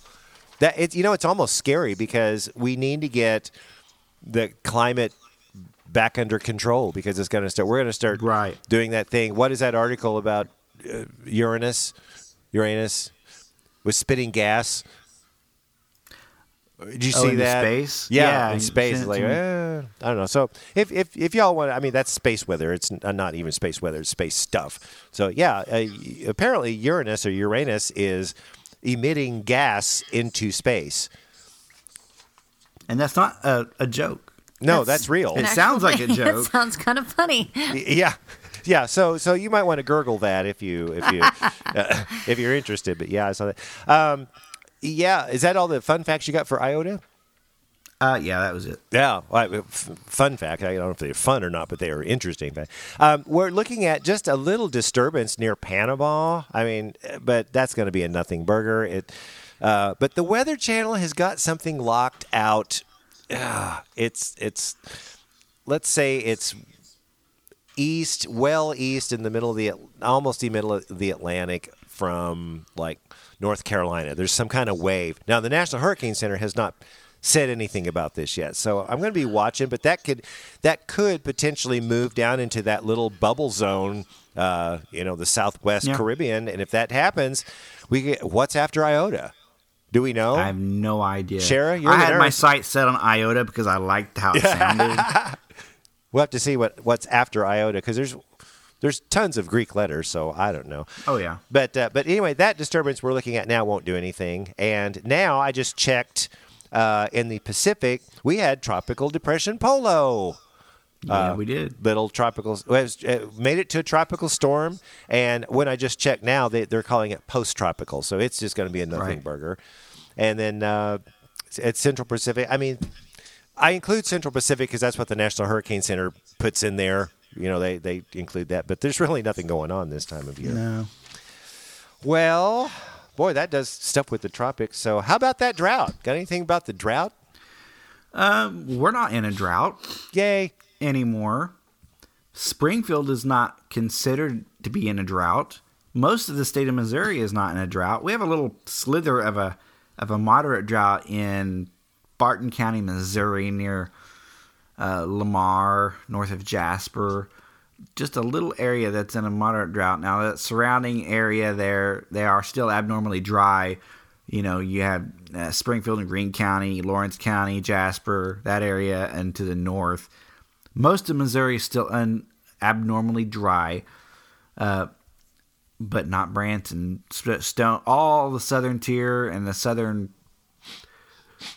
That it, you know, it's almost scary because we need to get the climate back under control because it's going to start. We're going to start Right. doing that thing. What is that article about uh, Uranus? Uranus with spitting gas. Did you Oh, see that? space? Yeah, Yeah, in space. Like, eh, I don't know. So if if if y'all want, I mean, that's space weather. It's not even space weather. It's space stuff. So yeah, uh, apparently Uranus or Uranus is emitting gas into space. and that's not a, a joke. No, that's, real. It sounds like a It joke. sounds kind of funny. yeah, yeah. So so you might want to gurgle that if you if you uh, if you're interested. But yeah, I saw that. Um, yeah, is that all the fun facts you got for Iota? Uh, yeah, that was it. Yeah, well, f- fun fact. I don't know if they're fun or not, but they are interesting. Fact. Um, we're looking at just a little disturbance near Panama. I mean, but that's going to be a nothing burger. It, uh, but the Weather Channel has got something locked out uh, it's it's let's say it's east, well east in the middle of the almost the middle of the Atlantic from like North Carolina. There's some kind of wave. Now the National Hurricane Center has not said anything about this yet. So I'm going to be watching, but that could that could potentially move down into that little bubble zone, uh, you know, the Southwest Yeah. Caribbean, and if that happens, we get what's after Iota? Do we know? I have no idea. Shara, you're I had my sight set on iota because I liked how it sounded. We'll have to see what what's after iota because there's there's tons of Greek letters, so I don't know. Oh, yeah. But uh, but anyway, that disturbance we're looking at now won't do anything. And now I just checked uh, in the Pacific, we had tropical depression Polo. Yeah, we did. Little tropical it made it to a tropical storm, and when I just checked now, they, they're calling it post-tropical, so it's just going to be a nothing Right. burger. And then uh, at Central Pacific, I mean, I include Central Pacific because that's what the National Hurricane Center puts in there. You know, they they include that, but there's really nothing going on this time of year. No. Well, boy, that does stuff with the tropics. So, how about that drought? Got anything about the drought? Um, we're not in a drought Yay! Anymore. Springfield is not considered to be in a drought. Most of the state of Missouri is not in a drought. We have a little slither of a of a moderate drought in Barton County, Missouri, near uh, Lamar, north of Jasper. Just a little area that's in a moderate drought. Now, that surrounding area there, they are still abnormally dry. You know, you have uh, Springfield and Greene County, Lawrence County, Jasper, that area, and to the north. Most of Missouri is still un- abnormally dry, uh, but not Branson. Stone, all the southern tier and the southern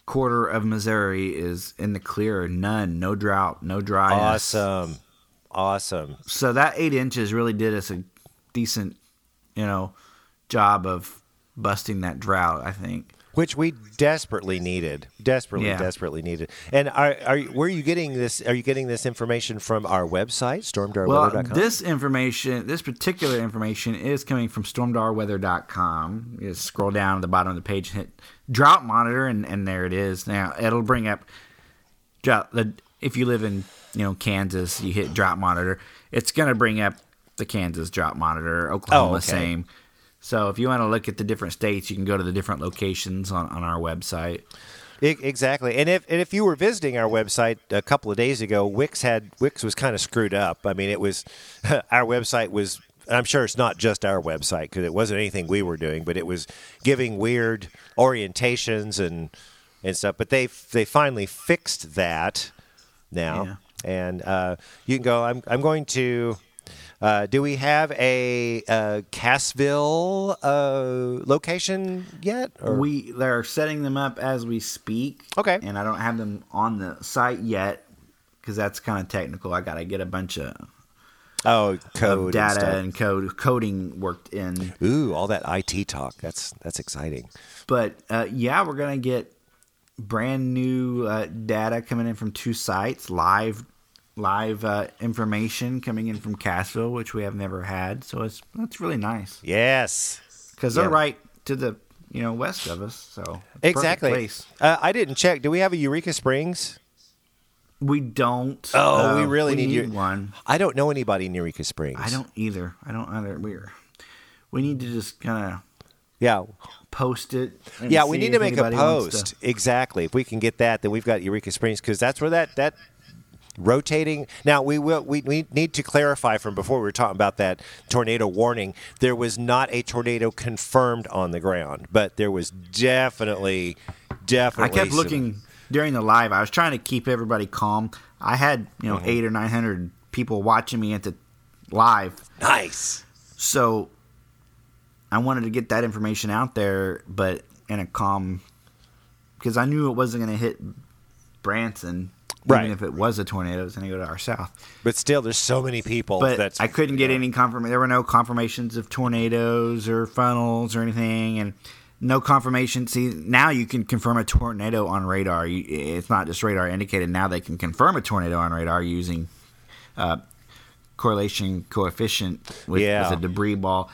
quarter of Missouri is in the clear. None, no drought, no dryness. Awesome, awesome. So that eight inches really did us a decent, you know, job of busting that drought. I think. Which we desperately needed, desperately, Yeah. desperately needed. And are are you- were you getting this? Are you getting this information from our website, stormdarweather.com? Well, this information, this particular information, is coming from stormdarweather.com. You just scroll down to the bottom of the page and hit drought monitor, and, and there it is. Now it'll bring up drought. The if you live in you know Kansas, you hit drought monitor. It's going to bring up the Kansas drought monitor. Oklahoma, Oh, okay. same. So if you want to look at the different states, you can go to the different locations on, on our website. Exactly. And if and if you were visiting our website a couple of days ago, Wix had Wix was kind of screwed up. I mean, it was our website was. I'm sure it's not just our website because it wasn't anything we were doing, but it was giving weird orientations and and stuff. But they they finally fixed that now, Yeah. and uh, you can go. I'm I'm going to. Uh, do we have a uh, Cassville uh, location yet? Or? We they're setting them up as we speak. Okay. And I don't have them on the site yet because that's kind of technical. I got to get a bunch of, oh code and data stuff. and, code coding worked in. Ooh, all that IT talk. That's that's exciting. But uh, yeah, we're gonna get brand new uh, data coming in from two sites, live live uh, information coming in from Cassville, which we have never had. So it's that's really nice Yes. because Yeah. they're right to the you know west of us. So Exactly. place. Uh, I didn't check. Do we have a Eureka Springs? We don't. Oh, we uh, really we need, need one. I don't know anybody in Eureka Springs. I don't either. I don't either. We're we need to just kind of Yeah. post it. Yeah, we need to make a post. to- Exactly. If we can get that, then we've got Eureka Springs because that's where that that rotating. Now we will we, we need to clarify from before we were talking about that tornado warning. There was not a tornado confirmed on the ground, but there was definitely definitely. I kept some- looking during the live. I was trying to keep everybody calm. I had you Mm-hmm. know eight or nine hundred people watching me at the live, Nice. so I wanted to get that information out there, but in a calm because I knew it wasn't going to hit Branson. Right. Even if it was a tornado, it's going to go to our south. But still, there's so many people. But that's, I couldn't get any confirmation. There were no confirmations of tornadoes or funnels or anything, and no confirmation. See, now you can confirm a tornado on radar. You, it's not just radar indicated. Now they can confirm a tornado on radar using uh, correlation coefficient with, Yeah. with a debris ball.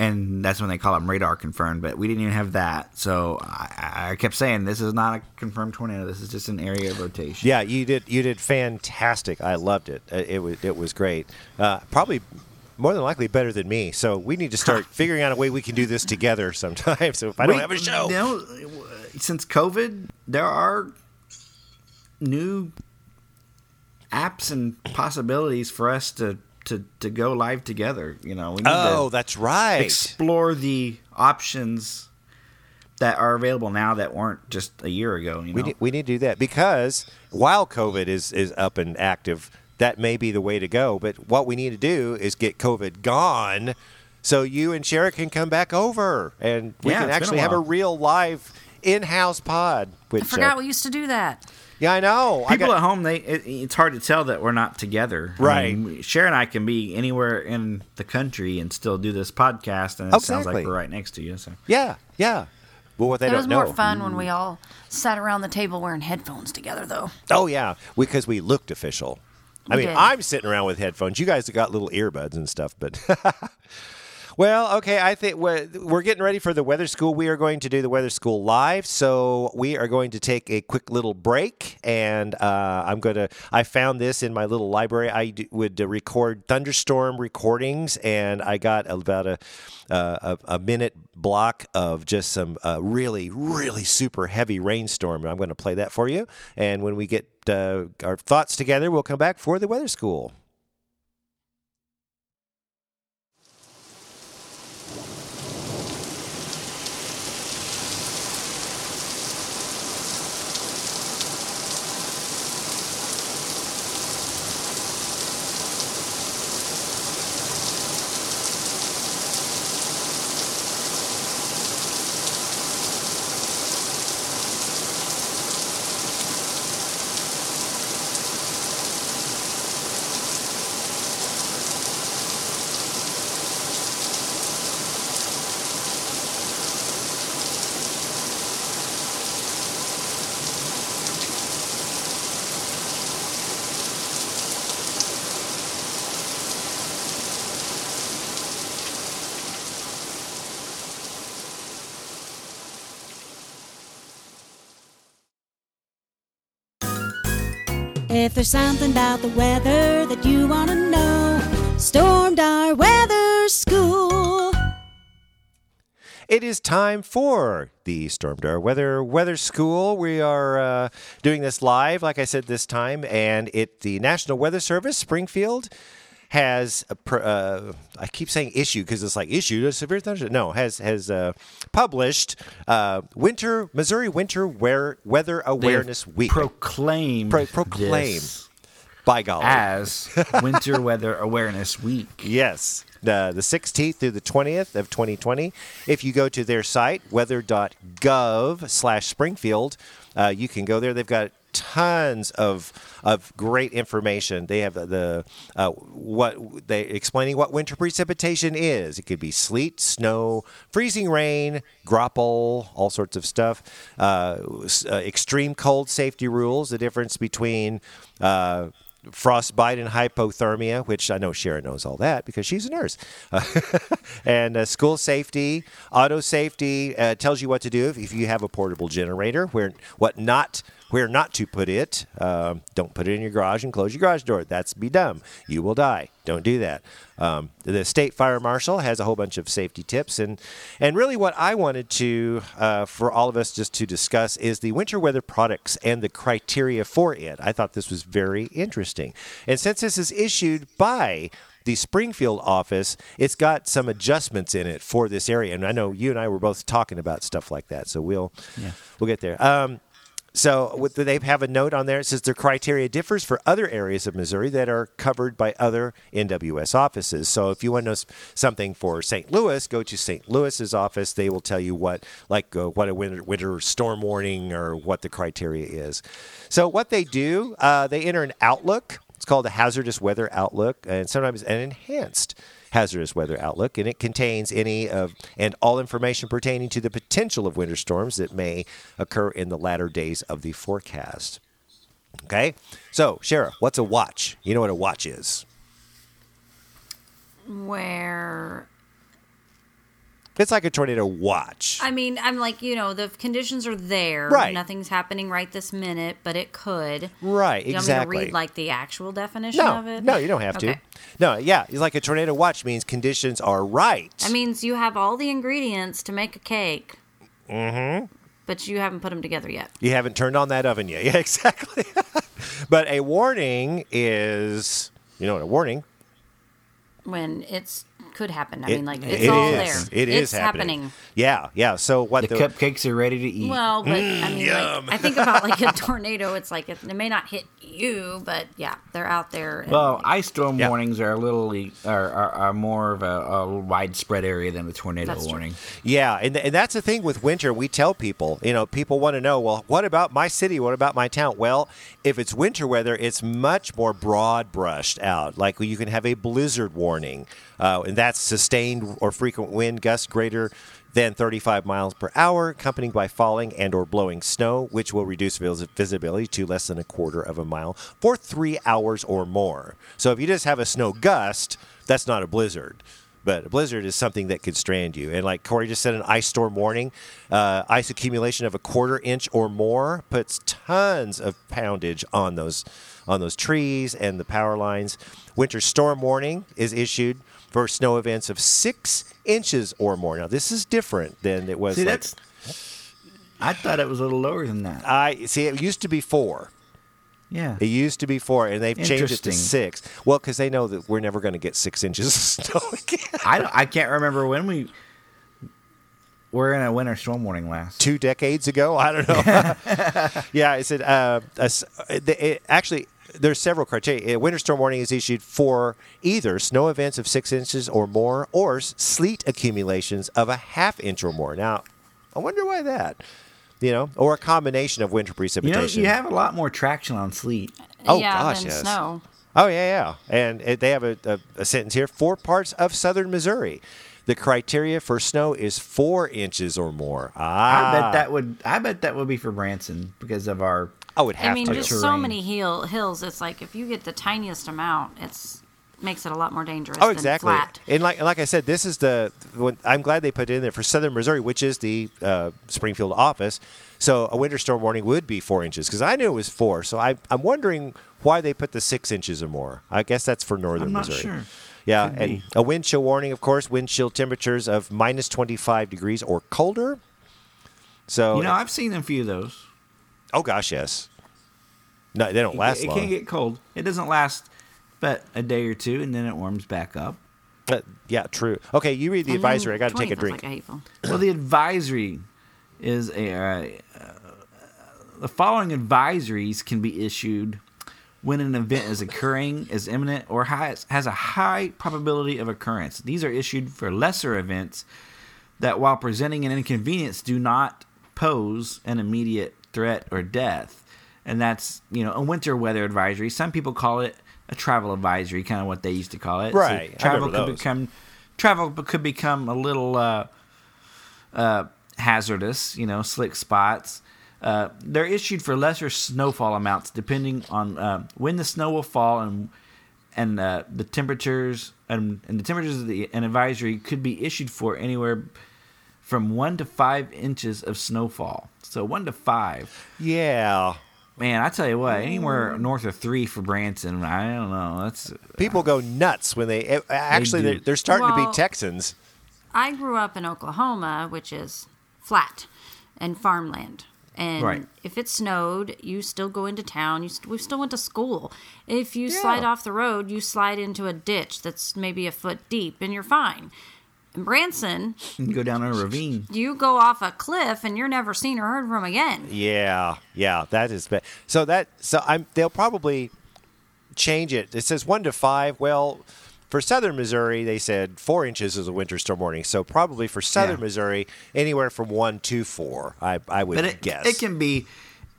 And that's when they call them radar confirmed. But we didn't even have that, so I, I kept saying this is not a confirmed tornado. This is just an area of rotation. Yeah, you did. You did fantastic. I loved it. Uh, It was. It was great. Uh, probably more than likely better than me. So we need to start figuring out a way we can do this together sometime. So if I don't have a show, you know, since COVID, there are new apps and possibilities for us to to, to go live together. You know, we need oh, to that's right. explore the options that are available now that weren't just a year ago. You know, We need, we need to do that because while COVID is, is up and active, that may be the way to go. But what we need to do is get COVID gone so you and Shara can come back over and we Yeah, can it's a actually have a real live in house pod. Which, I forgot uh, we used to do that. Yeah, I know. I People got- at home, they it, it's hard to tell that we're not together. I Right. mean, Cher and I can be anywhere in the country and still do this podcast, and it oh, sounds like we're right next to you. So yeah, yeah. Well, what they It don't was know. more fun when we all sat around the table wearing headphones together, though. Oh yeah, because we looked official. I mean, did. I'm sitting around with headphones. You guys have got little earbuds and stuff, but well, okay. I think we're, we're getting ready for the weather school. We are going to do the weather school live, so we are going to take a quick little break. And uh, I'm going to. I found this in my little library. I d- would uh, record thunderstorm recordings, and I got about a uh, a, a minute block of just some uh, really, really super heavy rainstorm. I'm going to play that for you. And when we get uh, our thoughts together, we'll come back for the weather school. If there's something about the weather that you want to know, Stormdar Weather School. It is time for the Stormdar Weather Weather School. We are uh, doing this live, like I said this time, and it the National Weather Service Springfield has uh, I keep saying issue because it's like issued a severe thunderstorm. No, has has uh, published uh, winter Missouri Winter Wear, Weather Awareness Week. proclaim Pro- proclaim. By golly, as Winter Weather Awareness Week. Yes. The, the 16th through the 20th of 2020. If you go to their site, weather.gov slash Springfield, uh, you can go there. They've got tons of of great information. They have the, the uh, what they explaining what winter precipitation is. It could be sleet, snow, freezing rain, graupel, all sorts of stuff. Uh, uh, extreme cold safety rules. The difference between uh, frostbite and hypothermia, which I know Sharon knows all that because she's a nurse. and uh, school safety, auto safety uh, tells you what to do if, if you have a portable generator, where what not where not to put it. Um, don't put it in your garage and close your garage door. That's be dumb. You will die. Don't do that. Um, the state fire marshal has a whole bunch of safety tips, and and really what I wanted to uh, for all of us just to discuss is the winter weather products and the criteria for it. I thought this was very interesting, and since this is issued by the Springfield office, it's got some adjustments in it for this area, and I know you and I were both talking about stuff like that, so we'll yeah. we'll get there. Um, so they have a note on there. It says their criteria differs for other areas of Missouri that are covered by other NWS offices. So if you want to know something for St. Louis, go to St. Louis's office. They will tell you what, like uh, what a winter, winter storm warning or what the criteria is. So what they do, uh, they enter an outlook. It's called a hazardous weather outlook, and sometimes an enhanced hazardous weather outlook, and it contains any of and all information pertaining to the potential of winter storms that may occur in the latter days of the forecast. Okay, so Shara, what's a watch? You know what a watch is? Where It's like a tornado watch. I mean, I'm like, you know, the conditions are there. Right. Nothing's happening right this minute, but it could. right, Do you exactly. want me to read like the actual definition no, of it? no, you don't have Okay. to. No, yeah, it's like a tornado watch means conditions are right. That means you have all the ingredients to make a cake. Mm-hmm. But you haven't put them together yet. You haven't turned on that oven yet. Yeah, exactly. but a warning is, you know what a warning? When it's could happen. I It- mean, like it it's all is. there. It is it's happening. Yeah, yeah. So what The the, cupcakes are ready to eat. Well, but I mm, mean, yum. like, I think about like a tornado. It's like it, it may not hit you, but yeah, they're out there. and- Well, ice storm Yeah. warnings are a little are, are, are more of a, a widespread area than a tornado That's true. warning. Yeah, and, and that's the thing with winter. We tell people, you know, people want to know, well, what about my city? What about my town? Well, if it's winter weather, it's much more broad brushed out. Like you can have a blizzard warning, uh, and that's sustained or frequent wind gusts greater than 35 miles per hour, accompanied by falling and or blowing snow, which will reduce vis- visibility to less than a quarter of a mile for three hours or more. So if you just have a snow gust, that's not a blizzard. But a blizzard is something that could strand you. And like Corey just said, an ice storm warning, uh, ice accumulation of a quarter inch or more puts tons of poundage on those on those trees and the power lines. Winter storm warning is issued for snow events of six inches or more. Now this is different than it was. See, like, that's. I thought it was a little lower than that. I see. It used to be four. Yeah. It used to be four, and they've changed it to six. Well, because they know that we're never going to get six inches of snow again. I don't, I can't remember when we were in a winter storm warning last. two decades ago. I don't know. yeah, I said uh, the- it- actually. There's several criteria. A winter storm warning is issued for either snow events of six inches or more, or sleet accumulations of a half inch or more. Now, I wonder why that. You know, or a combination of winter You know, precipitation. you have a lot more traction on sleet. oh, yeah, gosh, than yes. snow. Oh yeah, yeah, and it, they have a, a, a sentence here: four parts of southern Missouri. The criteria for snow is four inches or more. Ah, I bet that would. I bet that would be for Branson because of our. I would have I mean, to. just so many hill, hills. It's like if you get the tiniest amount, it's makes it a lot more dangerous. Oh, than exactly. Flat. And like like I said, this is the. When, I'm glad they put it in there for Southern Missouri, which is the uh, Springfield office. So a winter storm warning would be four inches because I knew it was four. So I, I'm wondering why they put the six inches or more. I guess that's for northern I'm not Missouri. sure. Yeah, Could and be. a wind chill warning, of course, wind chill temperatures of minus 25 degrees or colder. So, You know, I've seen a few of those. Oh gosh, yes. No, they don't It, last it long. can get cold. It doesn't last but a day or two, and then it warms back up. But, yeah, true. Okay, you read the And advisory. I got to take a drink. Like. Well, the advisory is a. Uh, uh, the following advisories can be issued when an event is occurring, is imminent, or has, has a high probability of occurrence. These are issued for lesser events that, while presenting an inconvenience, do not pose an immediate threat or death. And that's, you know, a winter weather advisory. Some people call it a travel advisory, kind of what they used to call it. Right. I travel could those. become travel could become a little uh, uh, hazardous, you know, slick spots. Uh, they're issued for lesser snowfall amounts depending on uh, when the snow will fall and and uh, the temperatures and, and the temperatures of the an advisory could be issued for anywhere from one to five inches of snowfall. So one to five. Yeah. Man, I tell you what, anywhere north of three for Branson, I don't know. That's People go nuts when they eh, actually do. they are they're starting to be Texans. I grew up in Oklahoma, which is flat and farmland. And Right. if it snowed, you still go into town. You st- we still went to school. If you slide off the road, you slide into a ditch that's maybe a foot deep, and you're fine. In Branson, you go down a ravine. you go off a cliff, and you're never seen or heard from again. Yeah, yeah, that is bad. So that so I'm they'll probably change it. It says one to five. Well, for southern Missouri, they said four inches is a winter storm warning. So probably for southern Yeah. Missouri, anywhere from one to four. I I would But it, guess. it can be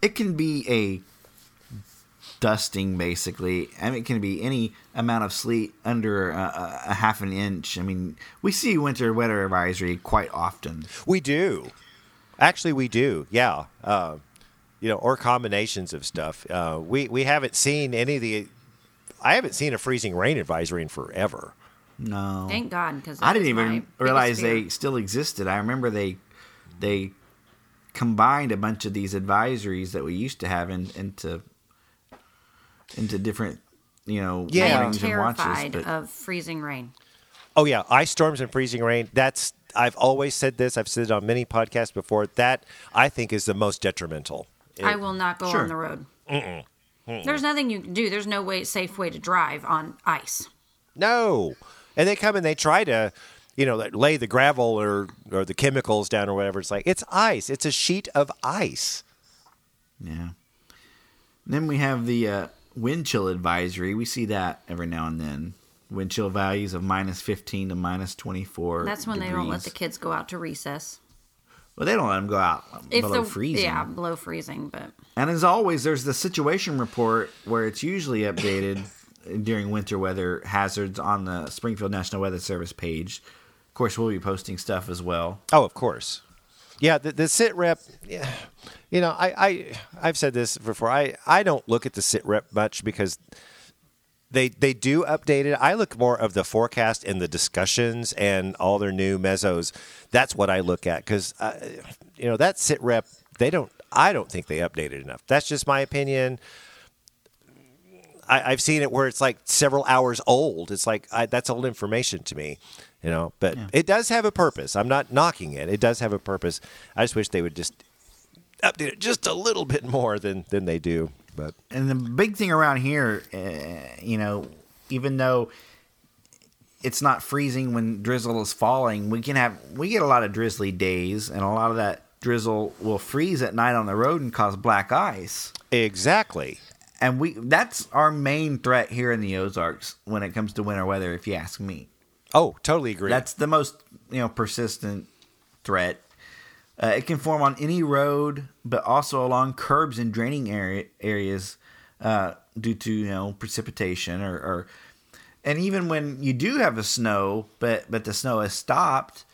it can be a dusting basically. I mean, it can be any amount of sleet under a, a, a half an inch. I mean, we see winter weather advisory quite often. We do. Actually, we do. Yeah. Uh, you know, or combinations of stuff. Uh, we we haven't seen any of the. I haven't seen a freezing rain advisory in forever. No. Thank God, because I didn't even realize they still existed. I remember they they combined a bunch of these advisories that we used to have in, into into different you know Yeah. I am warnings and watches. terrified But of freezing rain. Oh yeah, ice storms and freezing rain. That's I've always said this. I've said it on many podcasts before. That I think is the most detrimental. I will not go Sure. on the road. There's nothing you can do. There's no way safe way to drive on ice. No, and they come and they try to, you know, lay the gravel or or the chemicals down or whatever. It's like it's ice. It's a sheet of ice. yeah. Then we have the uh, wind chill advisory. We see that every now and then. Wind chill values of minus 15 to minus 24. That's when they don't let the kids go out to recess. Well, they don't let them go out If below the freezing. yeah below freezing, but And as always, there's the situation report where it's usually updated during winter weather hazards on the Springfield National Weather Service page. Of course, we'll be posting stuff as well. Oh, of course. Yeah, the, the sit rep. Yeah, you know, I, I I've said this before. I, I don't look at the sit rep much because they they do update it. I look more of the forecast and the discussions and all their new mesos. That's what I look at because uh, you know that sit rep. They don't. I don't think they updated enough. That's just my opinion. I, I've seen it where it's like several hours old. It's like I, that's old information to me, you know. But it does have a purpose. I'm not knocking it. It does have a purpose. I just wish they would just update it just a little bit more than than they do. But And the big thing around here, uh, you know, even though it's not freezing when drizzle is falling, we can have we get a lot of drizzly days, and a lot of that drizzle will freeze at night on the road and cause black ice. exactly. And we that's our main threat here in the Ozarks when it comes to winter weather, if you ask me. Oh, totally agree. That's the most you know persistent threat. Uh, it can form on any road, but also along curbs and draining area, areas uh, due to you know precipitation or, or and even when you do have a snow, but but the snow has stopped.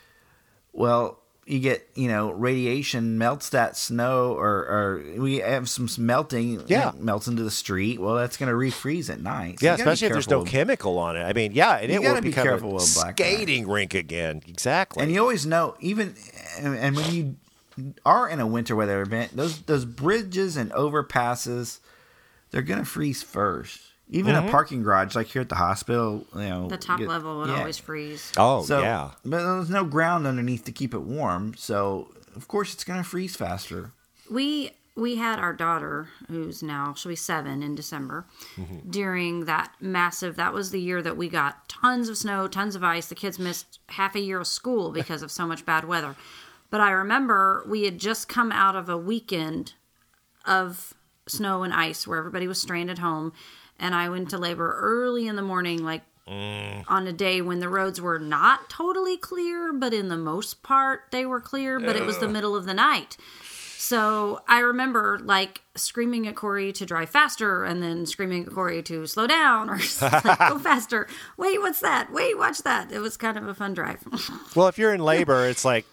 Well, you get you know radiation melts that snow, or, or we have some melting. Yeah. melts into the street. Well, that's going to refreeze at night. So yeah, you gotta be especially if there's no chemical on it. I mean, yeah, and You it will be become careful a with black skating rink again. Exactly. And you always know, even and, and when you are in a winter weather event, those those bridges and overpasses, they're gonna freeze first. Even Mm-hmm. a parking garage, like here at the hospital, you know, the top you- level would yeah. always freeze. oh So, yeah. but there's no ground underneath to keep it warm, so of course it's gonna freeze faster. we we had our daughter who's now she'll be seven in december during that massive that was the year that we got tons of snow tons of ice the kids missed half a year of school because of so much bad weather but i remember we had just come out of a weekend of snow and ice where everybody was stranded at home and i went to labor early in the morning like mm. on a day when the roads were not totally clear but in the most part they were clear but it was the middle of the night so I remember like screaming at Corey to drive faster and then screaming at Corey to slow down or like, go faster. Wait, what's that? Wait, watch that. It was kind of a fun drive. Well, if you're in labor, it's like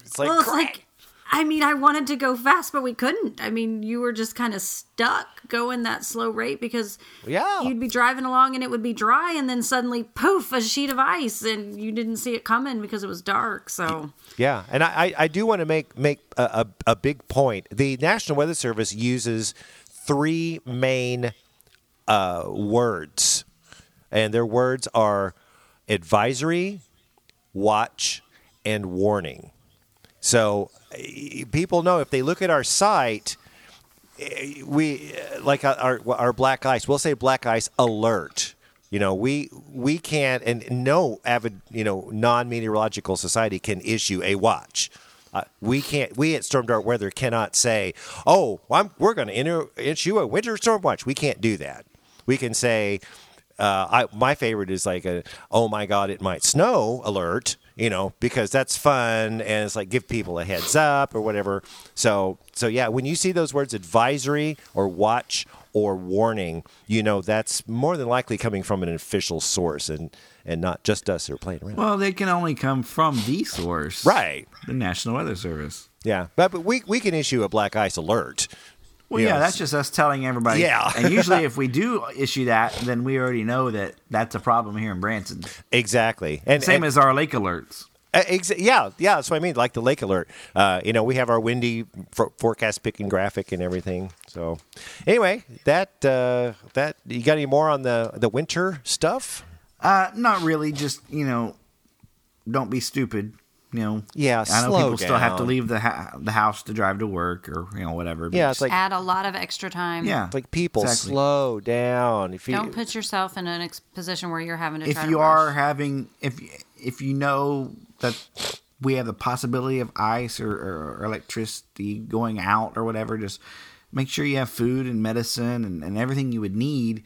it's like, well, it's like, I mean, I wanted to go fast, but we couldn't. I mean, you were just kind of stuck going that slow rate because Yeah. you'd be driving along and it would be dry, and then suddenly, poof, a sheet of ice, and you didn't see it coming because it was dark. So Yeah, and I, I- do want to make make a, a, a big point. The National Weather Service uses three main uh, words, and their words are advisory, watch, and warning. So people know if they look at our site, eh, we eh, like our our black ice. We'll say black ice alert. You know, we we can't, and no avid, you know, non meteorological society can issue a watch. Uh, we can't. We at Stormdar Weather cannot say, "Oh, I'm, we're going to issue a winter storm watch." We can't do that. We can say, uh, I, my favorite is like a, "Oh my God, it might snow" alert. You know, because that's fun and it's like give people a heads up or whatever. So, so yeah, when you see those words advisory or watch or warning, you know that's more than likely coming from an official source and and not just us who are playing around. Well, they can only come from the source, right. The National Weather Service. Yeah, but but we we can issue a black ice alert. Well, you yeah, know, that's just us telling everybody. Yeah. and usually, if we do issue that, then we already know that that's a problem here in Branson. exactly. And Same and- as our lake alerts. Uh, yeah, yeah, that's what I mean. Like the lake alert. Uh, you know, we have our windy for- forecast picking graphic and everything. So, anyway, that uh, that you got any more on the the winter stuff? Uh, not really. Just you know, don't be stupid. You know. Yeah, I know slow people still have to leave the ha- the house to drive to work or you know whatever. but Yeah, it's like Add a lot of extra time. yeah, it's like people exactly. slow down. If you Don't put yourself in an ex- position where you're having to. If try you to are rush. having if if you know that we have the possibility of ice or, or electricity going out or whatever, just make sure you have food and medicine and, and everything you would need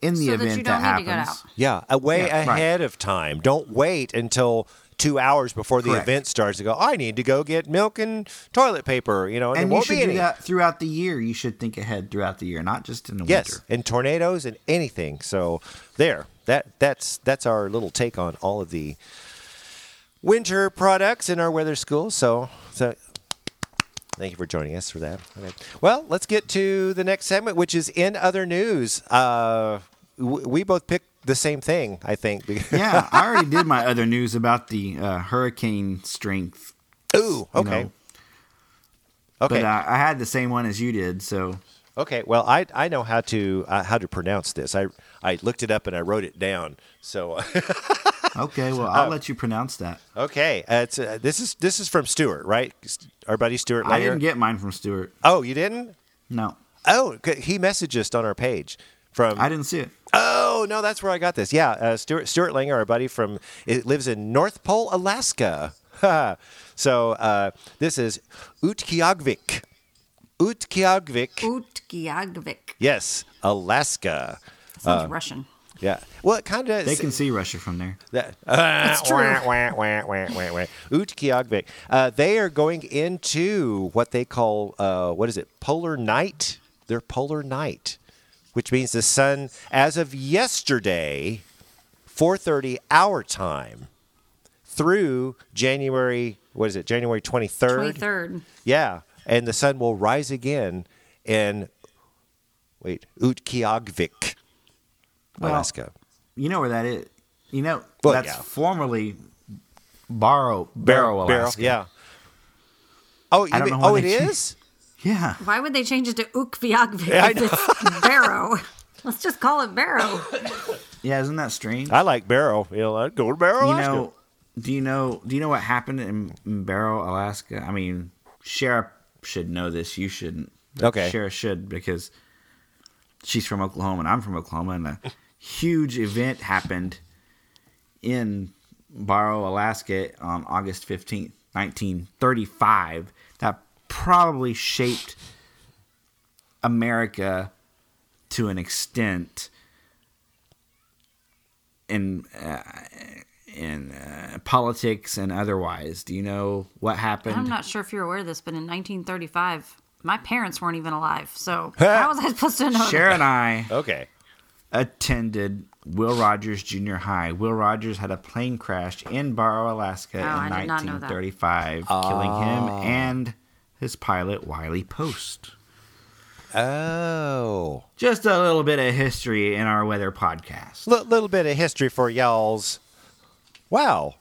in the So that event you don't that need to get happens. out. yeah, away Yeah, right. ahead of time. Don't wait until two hours before the Correct. event starts to go. I need to go get milk and toilet paper. You know, and, And you should be do any. that throughout the year. You should think ahead throughout the year, not just in the Yes, winter. and tornadoes and anything. So there, that that's that's our little take on all of the winter products in our weather school. So so thank you for joining us for that. Okay. Well, let's get to the next segment, which is in other news. Uh, we both picked the same thing, I think. yeah, I already did my other news about the uh, hurricane strength. Ooh, you okay. know, Okay. But uh, I had the same one as you did, so Okay, well, I I know how to uh, how to pronounce this. I I looked it up and I wrote it down. So okay. Well, Oh. I'll let you pronounce that. okay, uh, it's uh, this is this is from Stuart, right? Our buddy Stuart. I didn't get mine from Stuart. Oh, you didn't? No, Oh, he messaged us on our page from. I didn't see it. Oh no, that's where I got this. Yeah, uh, Stuart Stuart Langer, our buddy from, it lives in North Pole, Alaska. so uh, this is Utqiagvik. Utqiagvik. Utqiagvik. Yes, Alaska. Sounds Russian. Yeah. Well, it kind of They can see Russia from there. That, That's true. Wah, wah, wah, wah, wah, wah. Utqiagvik. Uh, they are going into what they call, uh, what is it, polar night? They're polar night, which means the sun, as of yesterday, 4.30 our time, through January, what is it, January 23rd? Twenty third. Yeah. And the sun will rise again in, wait, Utqiagvik, Well, Alaska. You know where that is? You know Well, that's yeah. formerly Barrow Barrow, Alaska. yeah. Oh, you I don't mean, know oh, it they changed- is? Yeah. Why would they change it to Utqiagvik I if it's Barrow? Let's just call it Barrow. Yeah, isn't that strange? I like Barrow. You know, I'd go to Barrow. you Alaska. know, do you know? Do you know what happened in, in Barrow, Alaska? I mean, Shara should know this. You shouldn't. Okay. Shara should because she's from Oklahoma and I'm from Oklahoma, and a huge event happened in Barrow, Alaska, on August fifteenth, nineteen thirty-five. That probably shaped America to an extent in uh, in uh, politics and otherwise. Do you know what happened? I'm not sure if you're aware of this, but in 1935, my parents weren't even alive. So how was I supposed to know? that? Cher and I Okay. attended Will Rogers Junior High. Will Rogers had a plane crash in Barrow, Alaska Oh, in did not know that. 1935, killing him and his pilot Wiley Post. Oh, Just a little bit of history in our weather podcast. L- little bit of history for y'all's. Wow,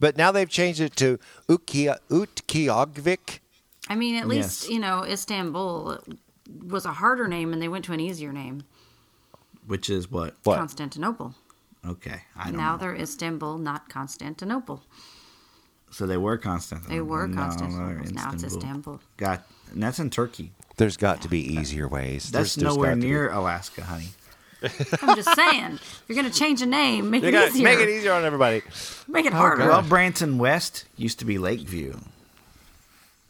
but now they've changed it to Utkia- Utqiagvik. I mean, at least Yes. you know Istanbul was a harder name, and they went to an easier name, Which is what? What? Constantinople. Okay, I don't Now know. they're Istanbul, not Constantinople. So they were Constantinople. They were No, they're Constantinople. Now it's Istanbul. Got, and that's in Turkey. There's got to be easier ways. That's There's- there's nowhere got to be. near Alaska, honey. I'm just saying, you're gonna change a name, make You it gotta easier. make it easier on everybody. Make it oh, harder. Well, Branson West used to be Lakeview.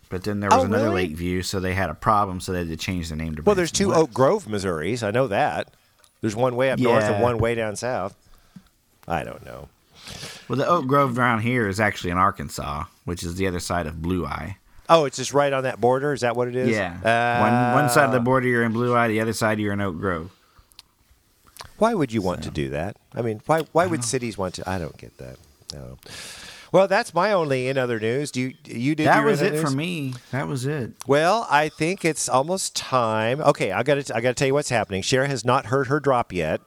But then there was Oh, another really? Lakeview, so they had a problem, so they had to change the name to Branson Well, there's two West. Oak Grove, Missouris. I know that. There's one way up north and one way down south. I don't know. Well, the Oak Grove down here is actually in Arkansas, which is the other side of Blue Eye. Oh, it's just right on that border. Is that what it is? Yeah. Uh, one, one side of the border you're in Blue Eye, the other side you're in Oak Grove. Why would you want to do that? I mean, why why would cities want to? I don't get that. No. Well, that's my only in other news. Do you you did that was it other for me. That was it. Well, I think it's almost time. Okay, I got to I got to tell you what's happening. Shara has not heard her drop yet,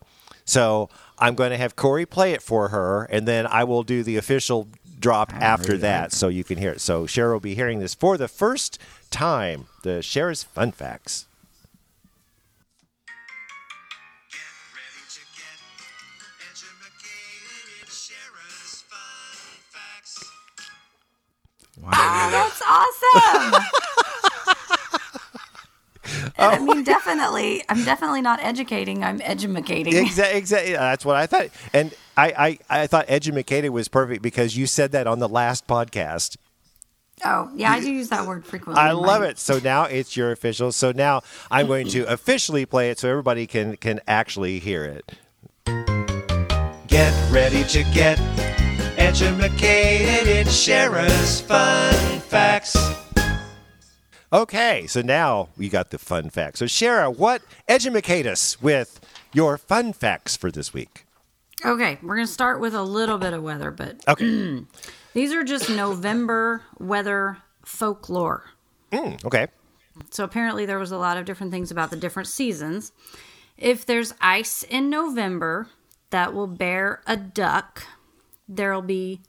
so I'm going to have Corey play it for her, and then I will do the official drop haven't after that, that. so you can hear it. So Shara will be hearing this for the first time. The Shara's fun facts. Get ready to get educated in Shara's fun facts. That's awesome. Oh. I mean, definitely. I'm definitely not educating. I'm edumacating. Exactly. Exactly. That's what I thought, and I I, I thought educated was perfect because you said that on the last podcast. Oh, yeah, I do use that word frequently. I love my- it. So now it's your official. So now I'm going to officially play it so everybody can can actually hear it. Get ready to get educated in Shara's fun facts. Okay, so now we got the fun facts. So Shara, what educate us with your fun facts for this week? Okay, we're going to start with a little bit of weather, but Okay. these are just November weather folklore. Mm, okay. So apparently there was a lot of different things about the different seasons. If there's ice in November that will bear a duck, there'll be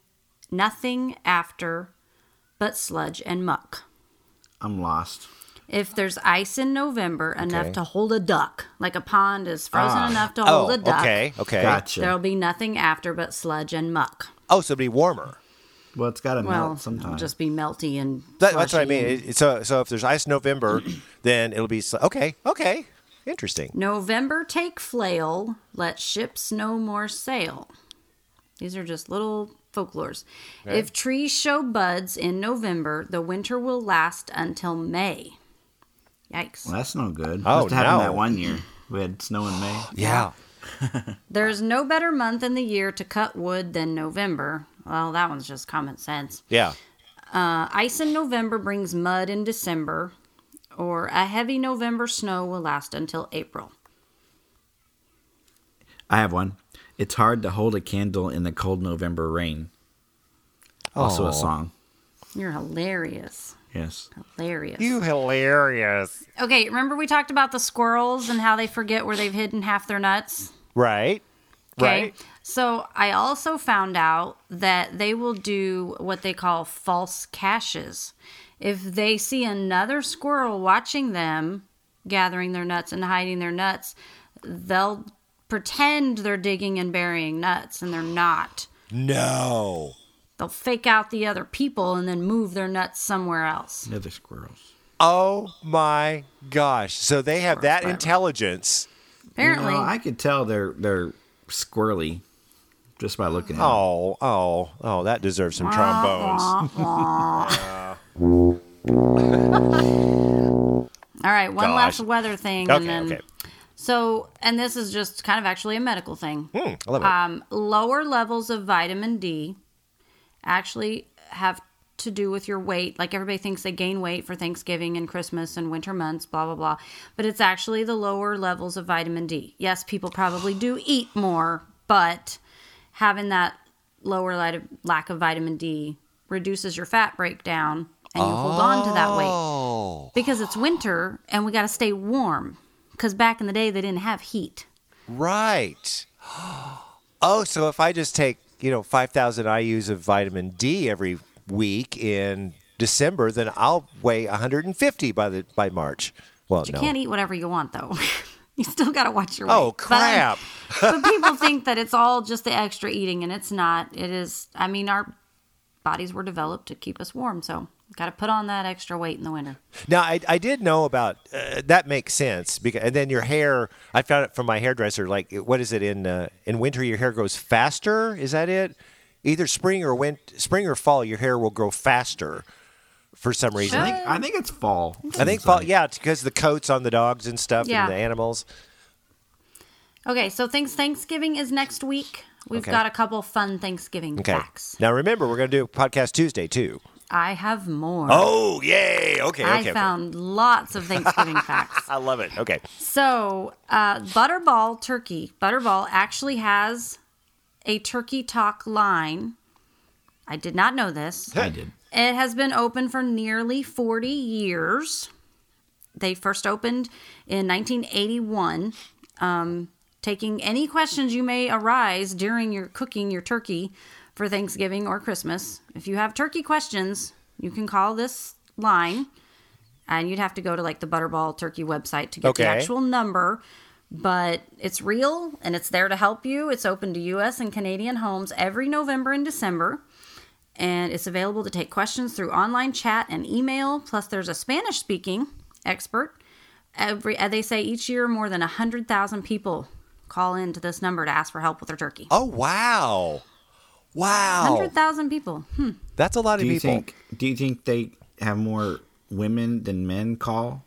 nothing after but sludge and muck. I'm lost. If there's ice in November enough Okay. to hold a duck, like a pond is frozen Ah. enough to Oh, hold a duck, okay. Okay. Gotcha. there'll be nothing after but sludge and muck. Oh, so it'll be warmer. well, it's got to Well, melt it'll just be melty and That, that's what I mean. It- so so if there's ice in November, then it'll be sl- okay. Okay. Interesting. November take flail, let ships no more sail. These are just little folklores. If trees show buds in November, the winter will last until May. Yikes. well, that's no good. Oh, Must have happened no. that one year. We had snow in May. Yeah. There's no better month in the year to cut wood than November. Well, that one's just common sense. Yeah. Uh, ice in November brings mud in December, or a heavy November snow will last until April. I have one. It's hard to hold a candle in the cold November rain. Also Aw. a song. You're hilarious. Yes. Hilarious. You hilarious. Okay, remember we talked about the squirrels and how they forget where they've hidden half their nuts? Right. Okay. Right. So I also found out that they will do what they call false caches. If they see another squirrel watching them gathering their nuts and hiding their nuts, they'll pretend they're digging and burying nuts and they're not. No. They'll fake out the other people and then move their nuts somewhere else. The squirrels. Oh my gosh. So they have that forever. intelligence. Apparently, You know, I could tell they're they're squirrely just by looking at them. Oh, oh, oh, that deserves some trombones. All right, one Gosh. last weather thing, Okay, and then okay. So, and this is just kind of actually a medical thing. Hmm, I love it. Um, lower levels of vitamin D actually have to do with your weight. Like everybody thinks they gain weight for Thanksgiving and Christmas and winter months, blah blah blah. But it's actually the lower levels of vitamin D. Yes, people probably do eat more, but having that lower light of, lack of vitamin D reduces your fat breakdown, and you hold on to that weight oh, because it's winter and we got to stay warm. Because back in the day, they didn't have heat. right. Oh, so if I just take, you know, 5,000 IUs of vitamin D every week in December, then I'll weigh 150 by the by March. Well, You no. can't eat whatever you want, though. you still got to watch your oh, weight. Oh, But crap. But, people think that it's all just the extra eating, and it's not. It is. I mean, our bodies were developed to keep us warm, so got to put on that extra weight in the winter. Now, I, I did know about uh, that makes sense because and then your hair. I found it from my hairdresser. Like, what is it in uh, in winter? Your hair grows faster. Is that it? Either spring or win- spring or fall, your hair will grow faster for some reason. I think I think it's fall. I think fall. Yeah, it's because the coats on the dogs and stuff Yeah. and the animals. Okay, so thanks. Thanksgiving is next week. We've Okay. got a couple fun Thanksgiving Okay. facts. Now remember, we're going to do podcast Tuesday too. I have more. Oh, yay! Okay, I okay. okay. found lots of Thanksgiving facts. I love it. Okay. So, uh, Butterball Turkey. Butterball actually has a Turkey Talk line I did not know this. I did. It has been open for nearly 40 years. They first opened in 1981. Um, taking any questions you may arise during your cooking your turkey for Thanksgiving or Christmas. If you have turkey questions, you can call this line, and you'd have to go to like the Butterball Turkey website to get the actual number. But it's real and it's there to help you. It's open to U.S. and Canadian homes every November and December and it's available to take questions through online chat and email. Plus, there's a Spanish speaking expert. Every uh, they say each year more than hundred thousand people call in to this number to ask for help with their turkey. Oh wow, wow, Hundred thousand people. Hmm. that's a lot Do of you people. think? Do you think they have more women than men call?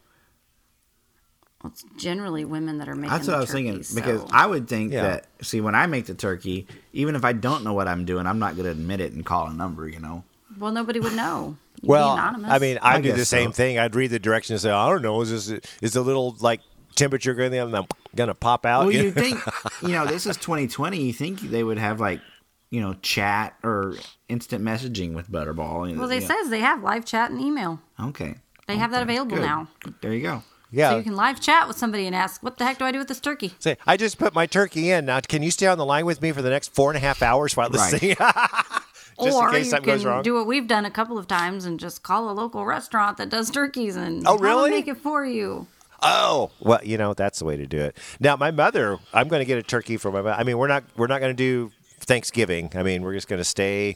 Well, it's generally women that are making. That's what the I was thinking turkeys, because I would think Yeah. that. See, when I make the turkey, even if I don't know what I'm doing, I'm not going to admit it and call a number. You know. well, nobody would know. You'd be Well, anonymous. I mean, I, I do the same so. thing. I'd read the directions and say, I don't know, is this is the little like temperature going to going to pop out? Well, You you know? think you know this is 2020. You think they would have like you know chat or instant messaging with Butterball? you well, they know. says they have live chat and email. okay. They have that available Good. now, There you go. yeah. so you can live chat with somebody and ask, "What the heck do I do with this turkey?" Say, I just put my turkey in. Now, can you stay on the line with me for the next four and a half hours while Right. listening? just or in case you something can goes wrong. do what we've done a couple of times and just call a local restaurant that does turkeys and Oh, really? make it for you. Oh, well, you know that's the way to do it. Now, my mother, I'm going to get a turkey for my. mo- I mean, we're not we're not going to do Thanksgiving. I mean, we're just going to stay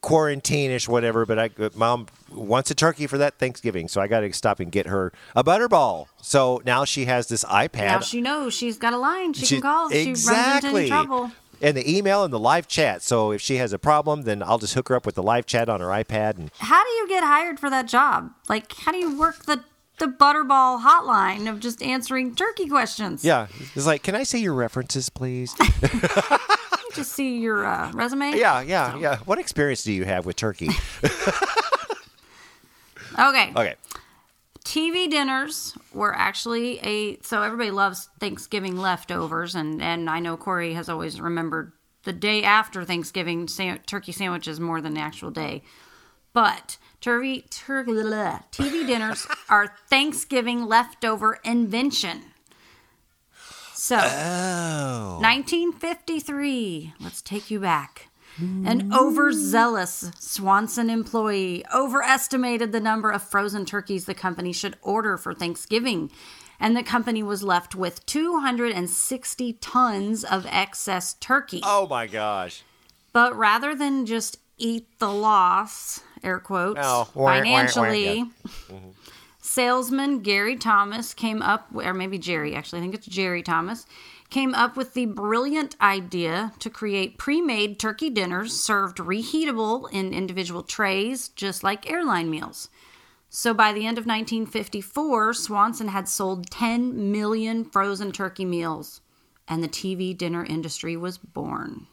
quarantine-ish, whatever. But I, mom wants a turkey for that Thanksgiving, so I got to stop and get her a butterball. So now she has this iPad. Now she knows she's got a line she, She- can call if she runs exactly. into trouble. And the email and the live chat. So if she has a problem, then I'll just hook her up with the live chat on her iPad. And How do you get hired for that job? Like, how do you work the the Butterball hotline of just answering turkey questions? yeah, it's like, can I see your references, please? Just see your uh, resume. yeah, yeah, yeah. What experience do you have with turkey? Okay. okay. TV dinners were actually a so everybody loves Thanksgiving leftovers, and and I know Corey has always remembered the day after Thanksgiving sa- turkey sandwiches more than the actual day. But turkey tur- TV dinners are Thanksgiving leftover invention. So, 1953. Let's take you back. An overzealous Swanson employee overestimated the number of frozen turkeys the company should order for Thanksgiving, and the company was left with 260 tons of excess turkey. Oh my gosh. But rather than just eat the loss, air quotes, Oh, wah, wah, wah, financially, yeah. salesman Gary Thomas came up, or maybe Gerry, actually, I think it's Gerry Thomas, came up with the brilliant idea to create pre made turkey dinners served reheatable in individual trays, just like airline meals. So by the end of 1954, Swanson had sold 10 million frozen turkey meals, and the TV dinner industry was born.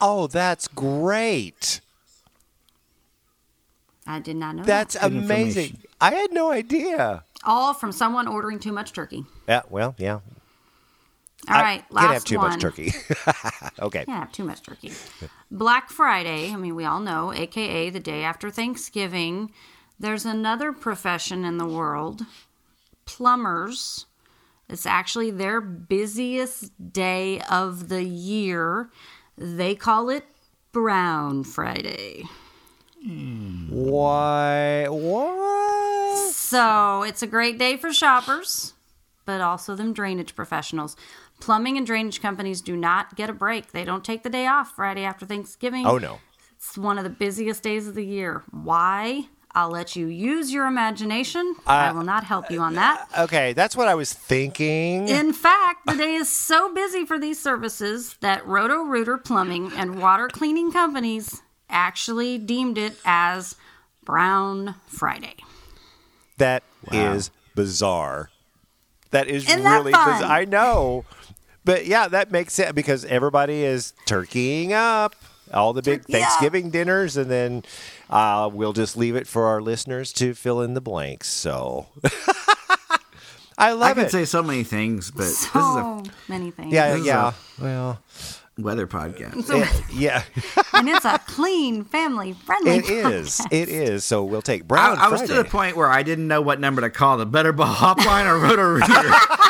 Oh, that's great. I did not know That's that. amazing. I had no idea. All from someone ordering too much turkey. Yeah, well, yeah. All right, I last can't have too one. much turkey. okay. Can't have too much turkey. Black Friday, I mean, we all know, aka the day after Thanksgiving. There's another profession in the world plumbers. It's actually their busiest day of the year. They call it Brown Friday. Why? What? So it's a great day for shoppers, but also them drainage professionals. Plumbing and drainage companies do not get a break. They don't take the day off Friday after Thanksgiving. Oh, no. It's one of the busiest days of the year. Why? I'll let you use your imagination. Uh, I will not help you on that. Okay, that's what I was thinking. In fact, the day is so busy for these services that Roto Rooter Plumbing and water cleaning companies actually deemed it as Brown Friday. That is bizarre. That is Isn't really fun? bizarre. I know. But yeah, that makes sense because everybody is turkeying up all the big Turkey up. Thanksgiving dinners, and then uh, we'll just leave it for our listeners to fill in the blanks. So I love I love could it. say so many things, but this is a So many things. yeah, yeah. a- well, weather podcast. yeah, and it's a clean, family friendly. it is. It is. So we'll take Brown I, I was to the point where I didn't know what number to call the Butterball Hotline or Roto Rooter.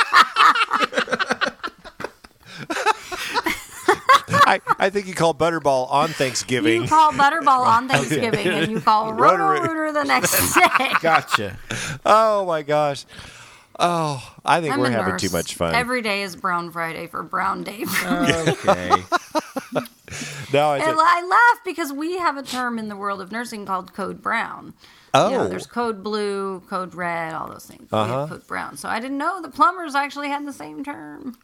I, I think you called Butterball on Thanksgiving. You call Butterball on Thanksgiving, and you call Roto Roto-Rooter. Rooter the next day. gotcha. Oh my gosh. Oh, I think I'm we're having nurse. too much fun. Every day is Brown Friday for Brown Day. Okay. no, I And I laugh because we have a term in the world of nursing called code brown. oh, You know, there's code blue, code red, all those things. Uh-huh. have code brown. So I didn't know the plumbers actually had the same term.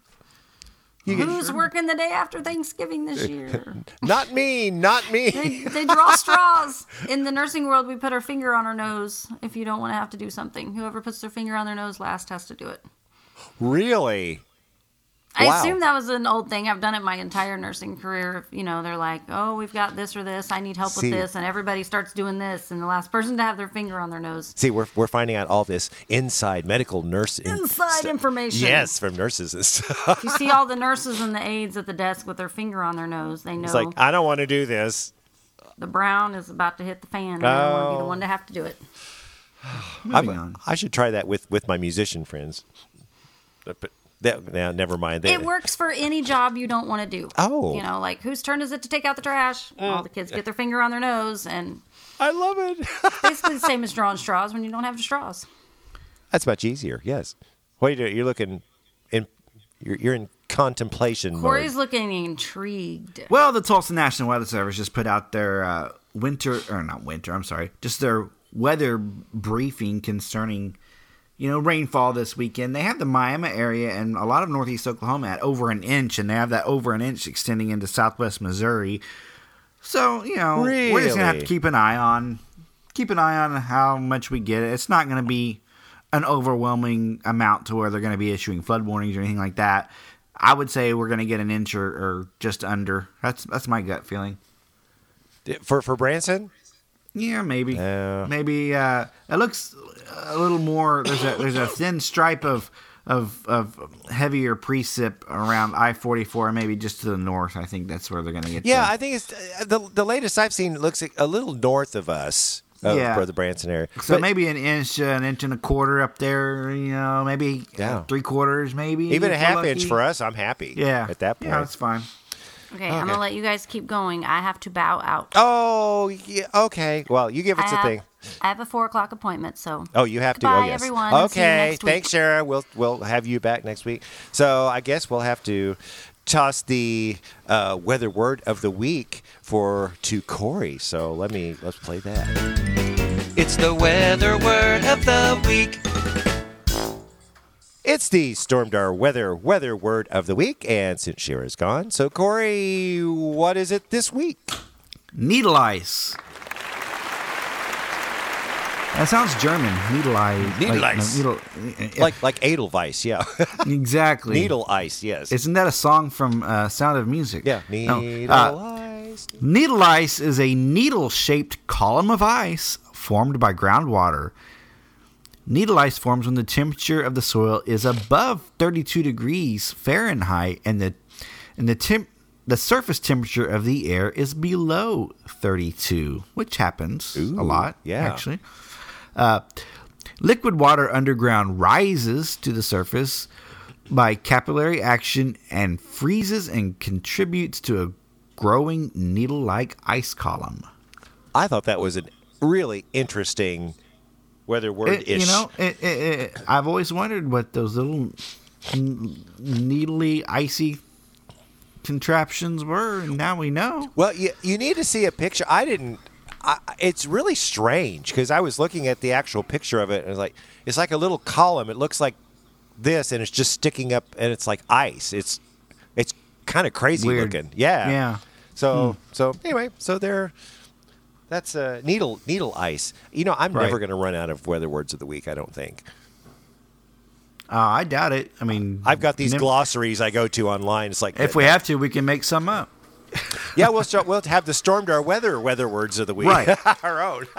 Who's working the day after Thanksgiving this year? not me, not me. they, they draw straws. In the nursing world, we put our finger on our nose if you don't want to have to do something. Whoever puts their finger on their nose last has to do it. really? I Wow. assume that was an old thing. I've done it my entire nursing career. You know, they're like, "Oh, we've got this or this. I need help See. with this," and everybody starts doing this, and the last person to have their finger on their nose. See, we're, we're finding out all this inside medical nurse Inside stuff. information. Yes, from nurses and stuff. You see all the nurses and the aides at the desk with their finger on their nose. They know It's like I don't want to do this. the brown is about to hit the fan. And I don't want to be the Oh. one to have to do it. Moving I'm- on. I should try that with with my musician friends. But that, now, never mind. They- It works for any job you don't want to do. Oh. You know, like whose turn is it to take out the trash? All the kids get their finger on their nose, and I love it. basically the same as drawing straws when you don't have the straws. That's much easier. Yes. What are you doing? You're looking in. You're, you're in contemplation Corey's mode. looking intrigued. Well, the Tulsa National Weather Service just put out their uh, winter, or not winter, I'm sorry, just their weather briefing concerning, you know, rainfall this weekend. They have the Miami area and a lot of northeast Oklahoma at over an inch, and they have that over an inch extending into southwest Missouri. So, you know, we're just going to have to keep an eye on, keep an eye on how much we get. It's not going to be an overwhelming amount to where they're going to be issuing flood warnings or anything like that. I would say we're going to get an inch or, or just under. That's that's my gut feeling. for for Branson. Yeah, maybe. Yeah. Maybe uh, it looks a little more. There's a there's a thin stripe of of of heavier precip around I forty four, maybe just to the north. I think that's where they're going to get. Yeah, the- I think it's uh, the the latest I've seen looks a little north of us. Of, Yeah. for the Branson area. so But maybe an inch, uh, an inch and a quarter up there. You know, maybe Yeah. three quarters, maybe even a half inch for us, I'm happy. Yeah, at that point. yeah, that's fine. Okay, I'm gonna let you guys keep going. I have to bow out. oh, yeah, okay. Well, you give us a have, thing. I have a four o'clock appointment, so Oh, you have to. Goodbye, oh, yes. everyone, and see you Okay, next week. thanks, Shara. We'll we'll have you back next week. So I guess we'll have to toss the uh, weather word of the week for to Corey. So let me let's play that. It's the weather word of the week. It's the Stormdar weather weather word of the week, and since Shara's gone, so Corey, what is it this week? Needle ice. That sounds German. Needle ice. Needle like, ice. Needle, Like like Edelweiss, yeah. exactly. Needle ice, yes. Isn't that a song from uh, Sound of Music? yeah, No, needle uh, ice. needle ice is a needle shaped column of ice formed by groundwater. Needle ice forms when the temperature of the soil is above 32 degrees Fahrenheit and the and the temp the surface temperature of the air is below 32, which happens a lot, yeah. actually. Uh, liquid water underground rises to the surface by capillary action and freezes and contributes to a growing needle like ice column. I thought that was a really interesting weather word It- ish. you know, it, it, it, I've always wondered what those little n- needly, icy contraptions were, and now we know. Well, you, you need to see a picture. I didn't. I, it's really strange because I was looking at the actual picture of it and it's like it's like a little column. It looks like this, and it's just sticking up, and it's like ice. It's it's kind of crazy Weird. looking. Yeah. Yeah. So Hmm. so anyway, so there. That's uh, needle needle ice. You know, I'm Right. never going to run out of weather words of the week. I don't think. Uh, I doubt it. I mean, I've got these never- glossaries I go to online. It's like If we have to, we can make some up. yeah, we'll start, we'll have the Stormdar weather weather words of the week. Right. Our own.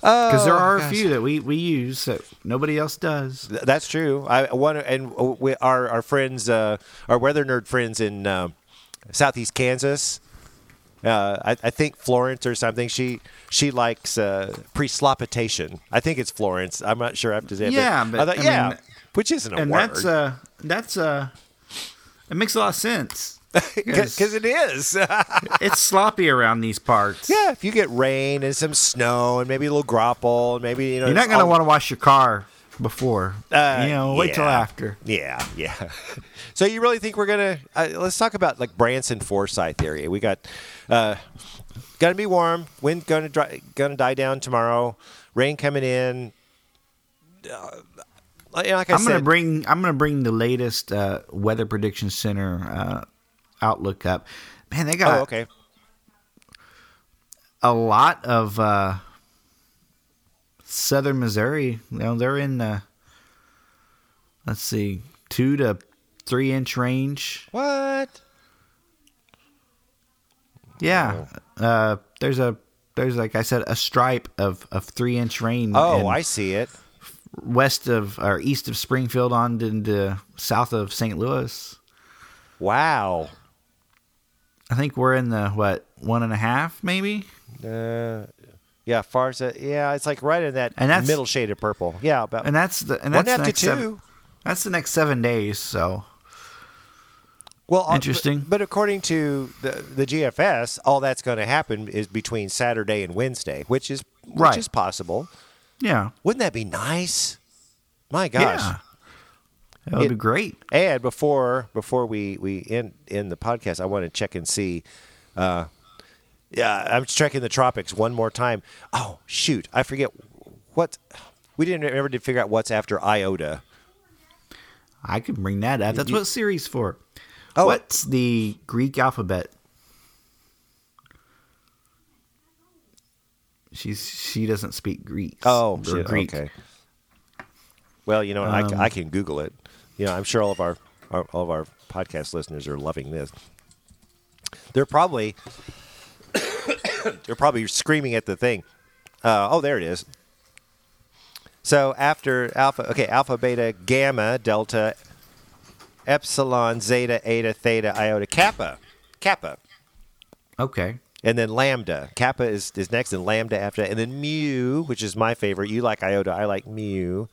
Because there Oh, are a few that we, we use that nobody else does. Th- That's true. I one and we, our our friends, uh, our weather nerd friends in uh, southeast Kansas. Uh, I, I think Florence or something. She she likes uh, pre-slopitation. I think it's Florence. I'm not sure. I have to say. Yeah, I but, thought, yeah, mean, which isn't a and word. that's uh that's uh it makes a lot of sense. because it is. It's sloppy around these parts. yeah, if you get rain and some snow and maybe a little graupel and maybe you know You're not gonna want to wash your car before. Uh, you know, wait till after. Yeah, yeah. so you really think we're gonna? Uh, let's talk about like Branson Forsyth area. We got uh, gonna be warm. Wind gonna dry, gonna die down tomorrow. Rain coming in. Uh, like I I'm said, gonna bring I'm gonna bring the latest uh, Weather Prediction Center uh, outlook up. Man, they got Oh, okay. a lot of uh, southern Missouri. You know, they're in uh, let's see, two to three inch range. What? Yeah, uh, there's a there's like I said a stripe of, of three inch rain. Oh, I see it. west of or east of Springfield on into south of St. Louis. Wow. I think we're in the what one and a half maybe. Uh, yeah, far yeah, it's like right in that And that's- middle shade of purple. Yeah, about And that's the and that's the next to seven, two. that's the next seven days. So Well, uh, Interesting. But, but according to the the GFS, all that's going to happen is between Saturday and Wednesday, which is which Right. is possible. yeah, Wouldn't that be nice? My gosh. yeah, that would It- be great. And before before we we end end the podcast, I want to check and see. Uh, yeah, I'm checking the tropics one more time. Oh shoot, I forget what we didn't ever did figure out what's after iota. I could bring that up. That's You- what Siri's for. Oh. What's the Greek alphabet? She's she doesn't speak Greek. Oh, shit. Greek. Okay. Well, you know, I, Um, I can Google it. You know, I'm sure all of our, our all of our podcast listeners are loving this. They're probably they're probably screaming at the thing. Uh, oh, there it is. So after alpha, okay, alpha, beta, gamma, delta, epsilon, zeta, eta, theta, iota, kappa, kappa, Okay. and then lambda. Kappa is, is next, and lambda after that, and then mu, which is my favorite. You like iota, I like mu.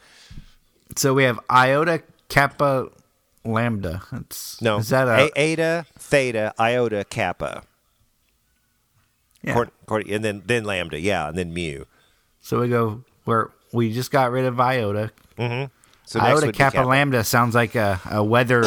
So we have iota, kappa, lambda. That's No, Is that a, A- eta, theta, iota, kappa, yeah. And then then lambda, yeah, and then mu. So we go where we just got rid of iota. Mm-hmm. So iota, be kappa, lambda sounds like a, a weather.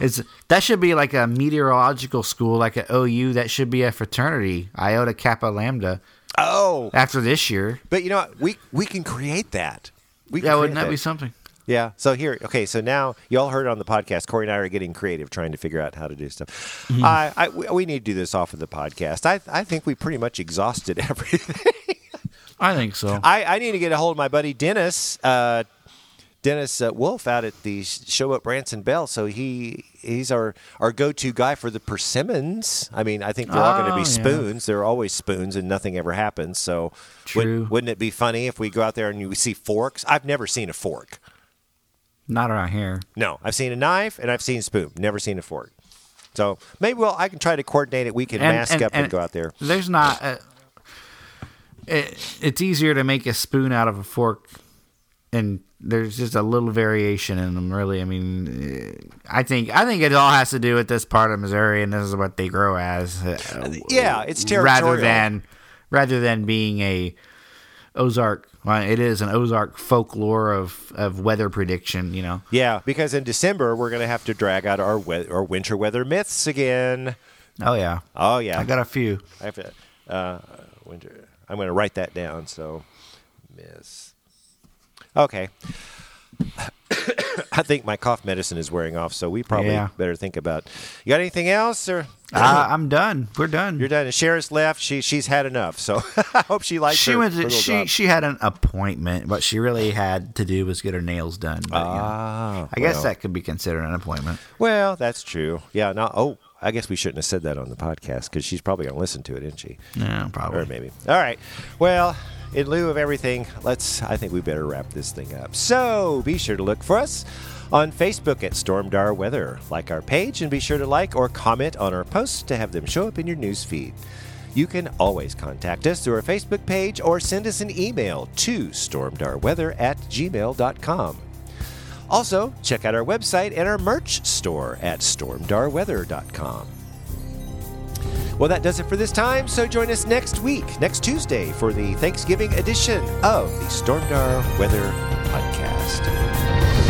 is that should be like a meteorological school, like an OU. That should be a fraternity. Iota, kappa, lambda. Oh, After this year, but you know what? We we can create that. We yeah, wouldn't that be something? Yeah. So here, okay. So now you all heard it on the podcast. Corey and I are getting creative, trying to figure out how to do stuff. Mm-hmm. I, I we need to do this off of the podcast. I I think we pretty much exhausted everything. I think so. I, I need to get a hold of my buddy Dennis, uh, Dennis uh, Wolf out at the show at Branson Belle. So he he's our, our go to guy for the persimmons. I mean, I think they're all going to Oh, be yeah. spoons. They're always spoons, and nothing ever happens. So True. Wouldn't, wouldn't it be funny if we go out there and we see forks? I've never seen a fork. Not around here. No, I've seen a knife and I've seen a spoon. Never seen a fork. So maybe well, I can try to coordinate it. We can mask up and, go out there. There's not. A, it, it's easier to make a spoon out of a fork, and there's just a little variation in them. Really, I mean, I think I think it all has to do with this part of Missouri, and this is what they grow as. uh, Yeah, it's territorial. rather than rather than being a Ozark. Well, it is an Ozark folklore of of weather prediction. You know. Yeah, because in December we're going to have to drag out our we- our winter weather myths again. Oh yeah. Oh yeah, I got a few. I have to. Uh, winter. I'm going to write that down. So, miss. Okay. I think my cough medicine is wearing off, so we probably Yeah. better think about. You got anything else, or Uh, I'm done. We're done. you're done? And Sheriff's left. She she's had enough. So I hope she likes. she her, went her to, she job. she had an appointment. What she really had to do was get her nails done. But, you know, Ah, I guess that could be considered an appointment. Well, that's true. Yeah. No. Oh, I guess we shouldn't have said that on the podcast because she's probably going to listen to it, isn't she? Yeah, probably. Or maybe. All right. Well, in lieu of everything, let's. I think we better wrap this thing up. So be sure to look for us on Facebook at Stormdar Weather. Like our page and be sure to like or comment on our posts to have them show up in your news feed. You can always contact us through our Facebook page or send us an email to stormdarweather at gmail.com. Also, check out our website and our merch store at stormdarweather.com. Well, that does it for this time, so join us next week, next Tuesday, for the Thanksgiving edition of the Stormdar Weather Podcast.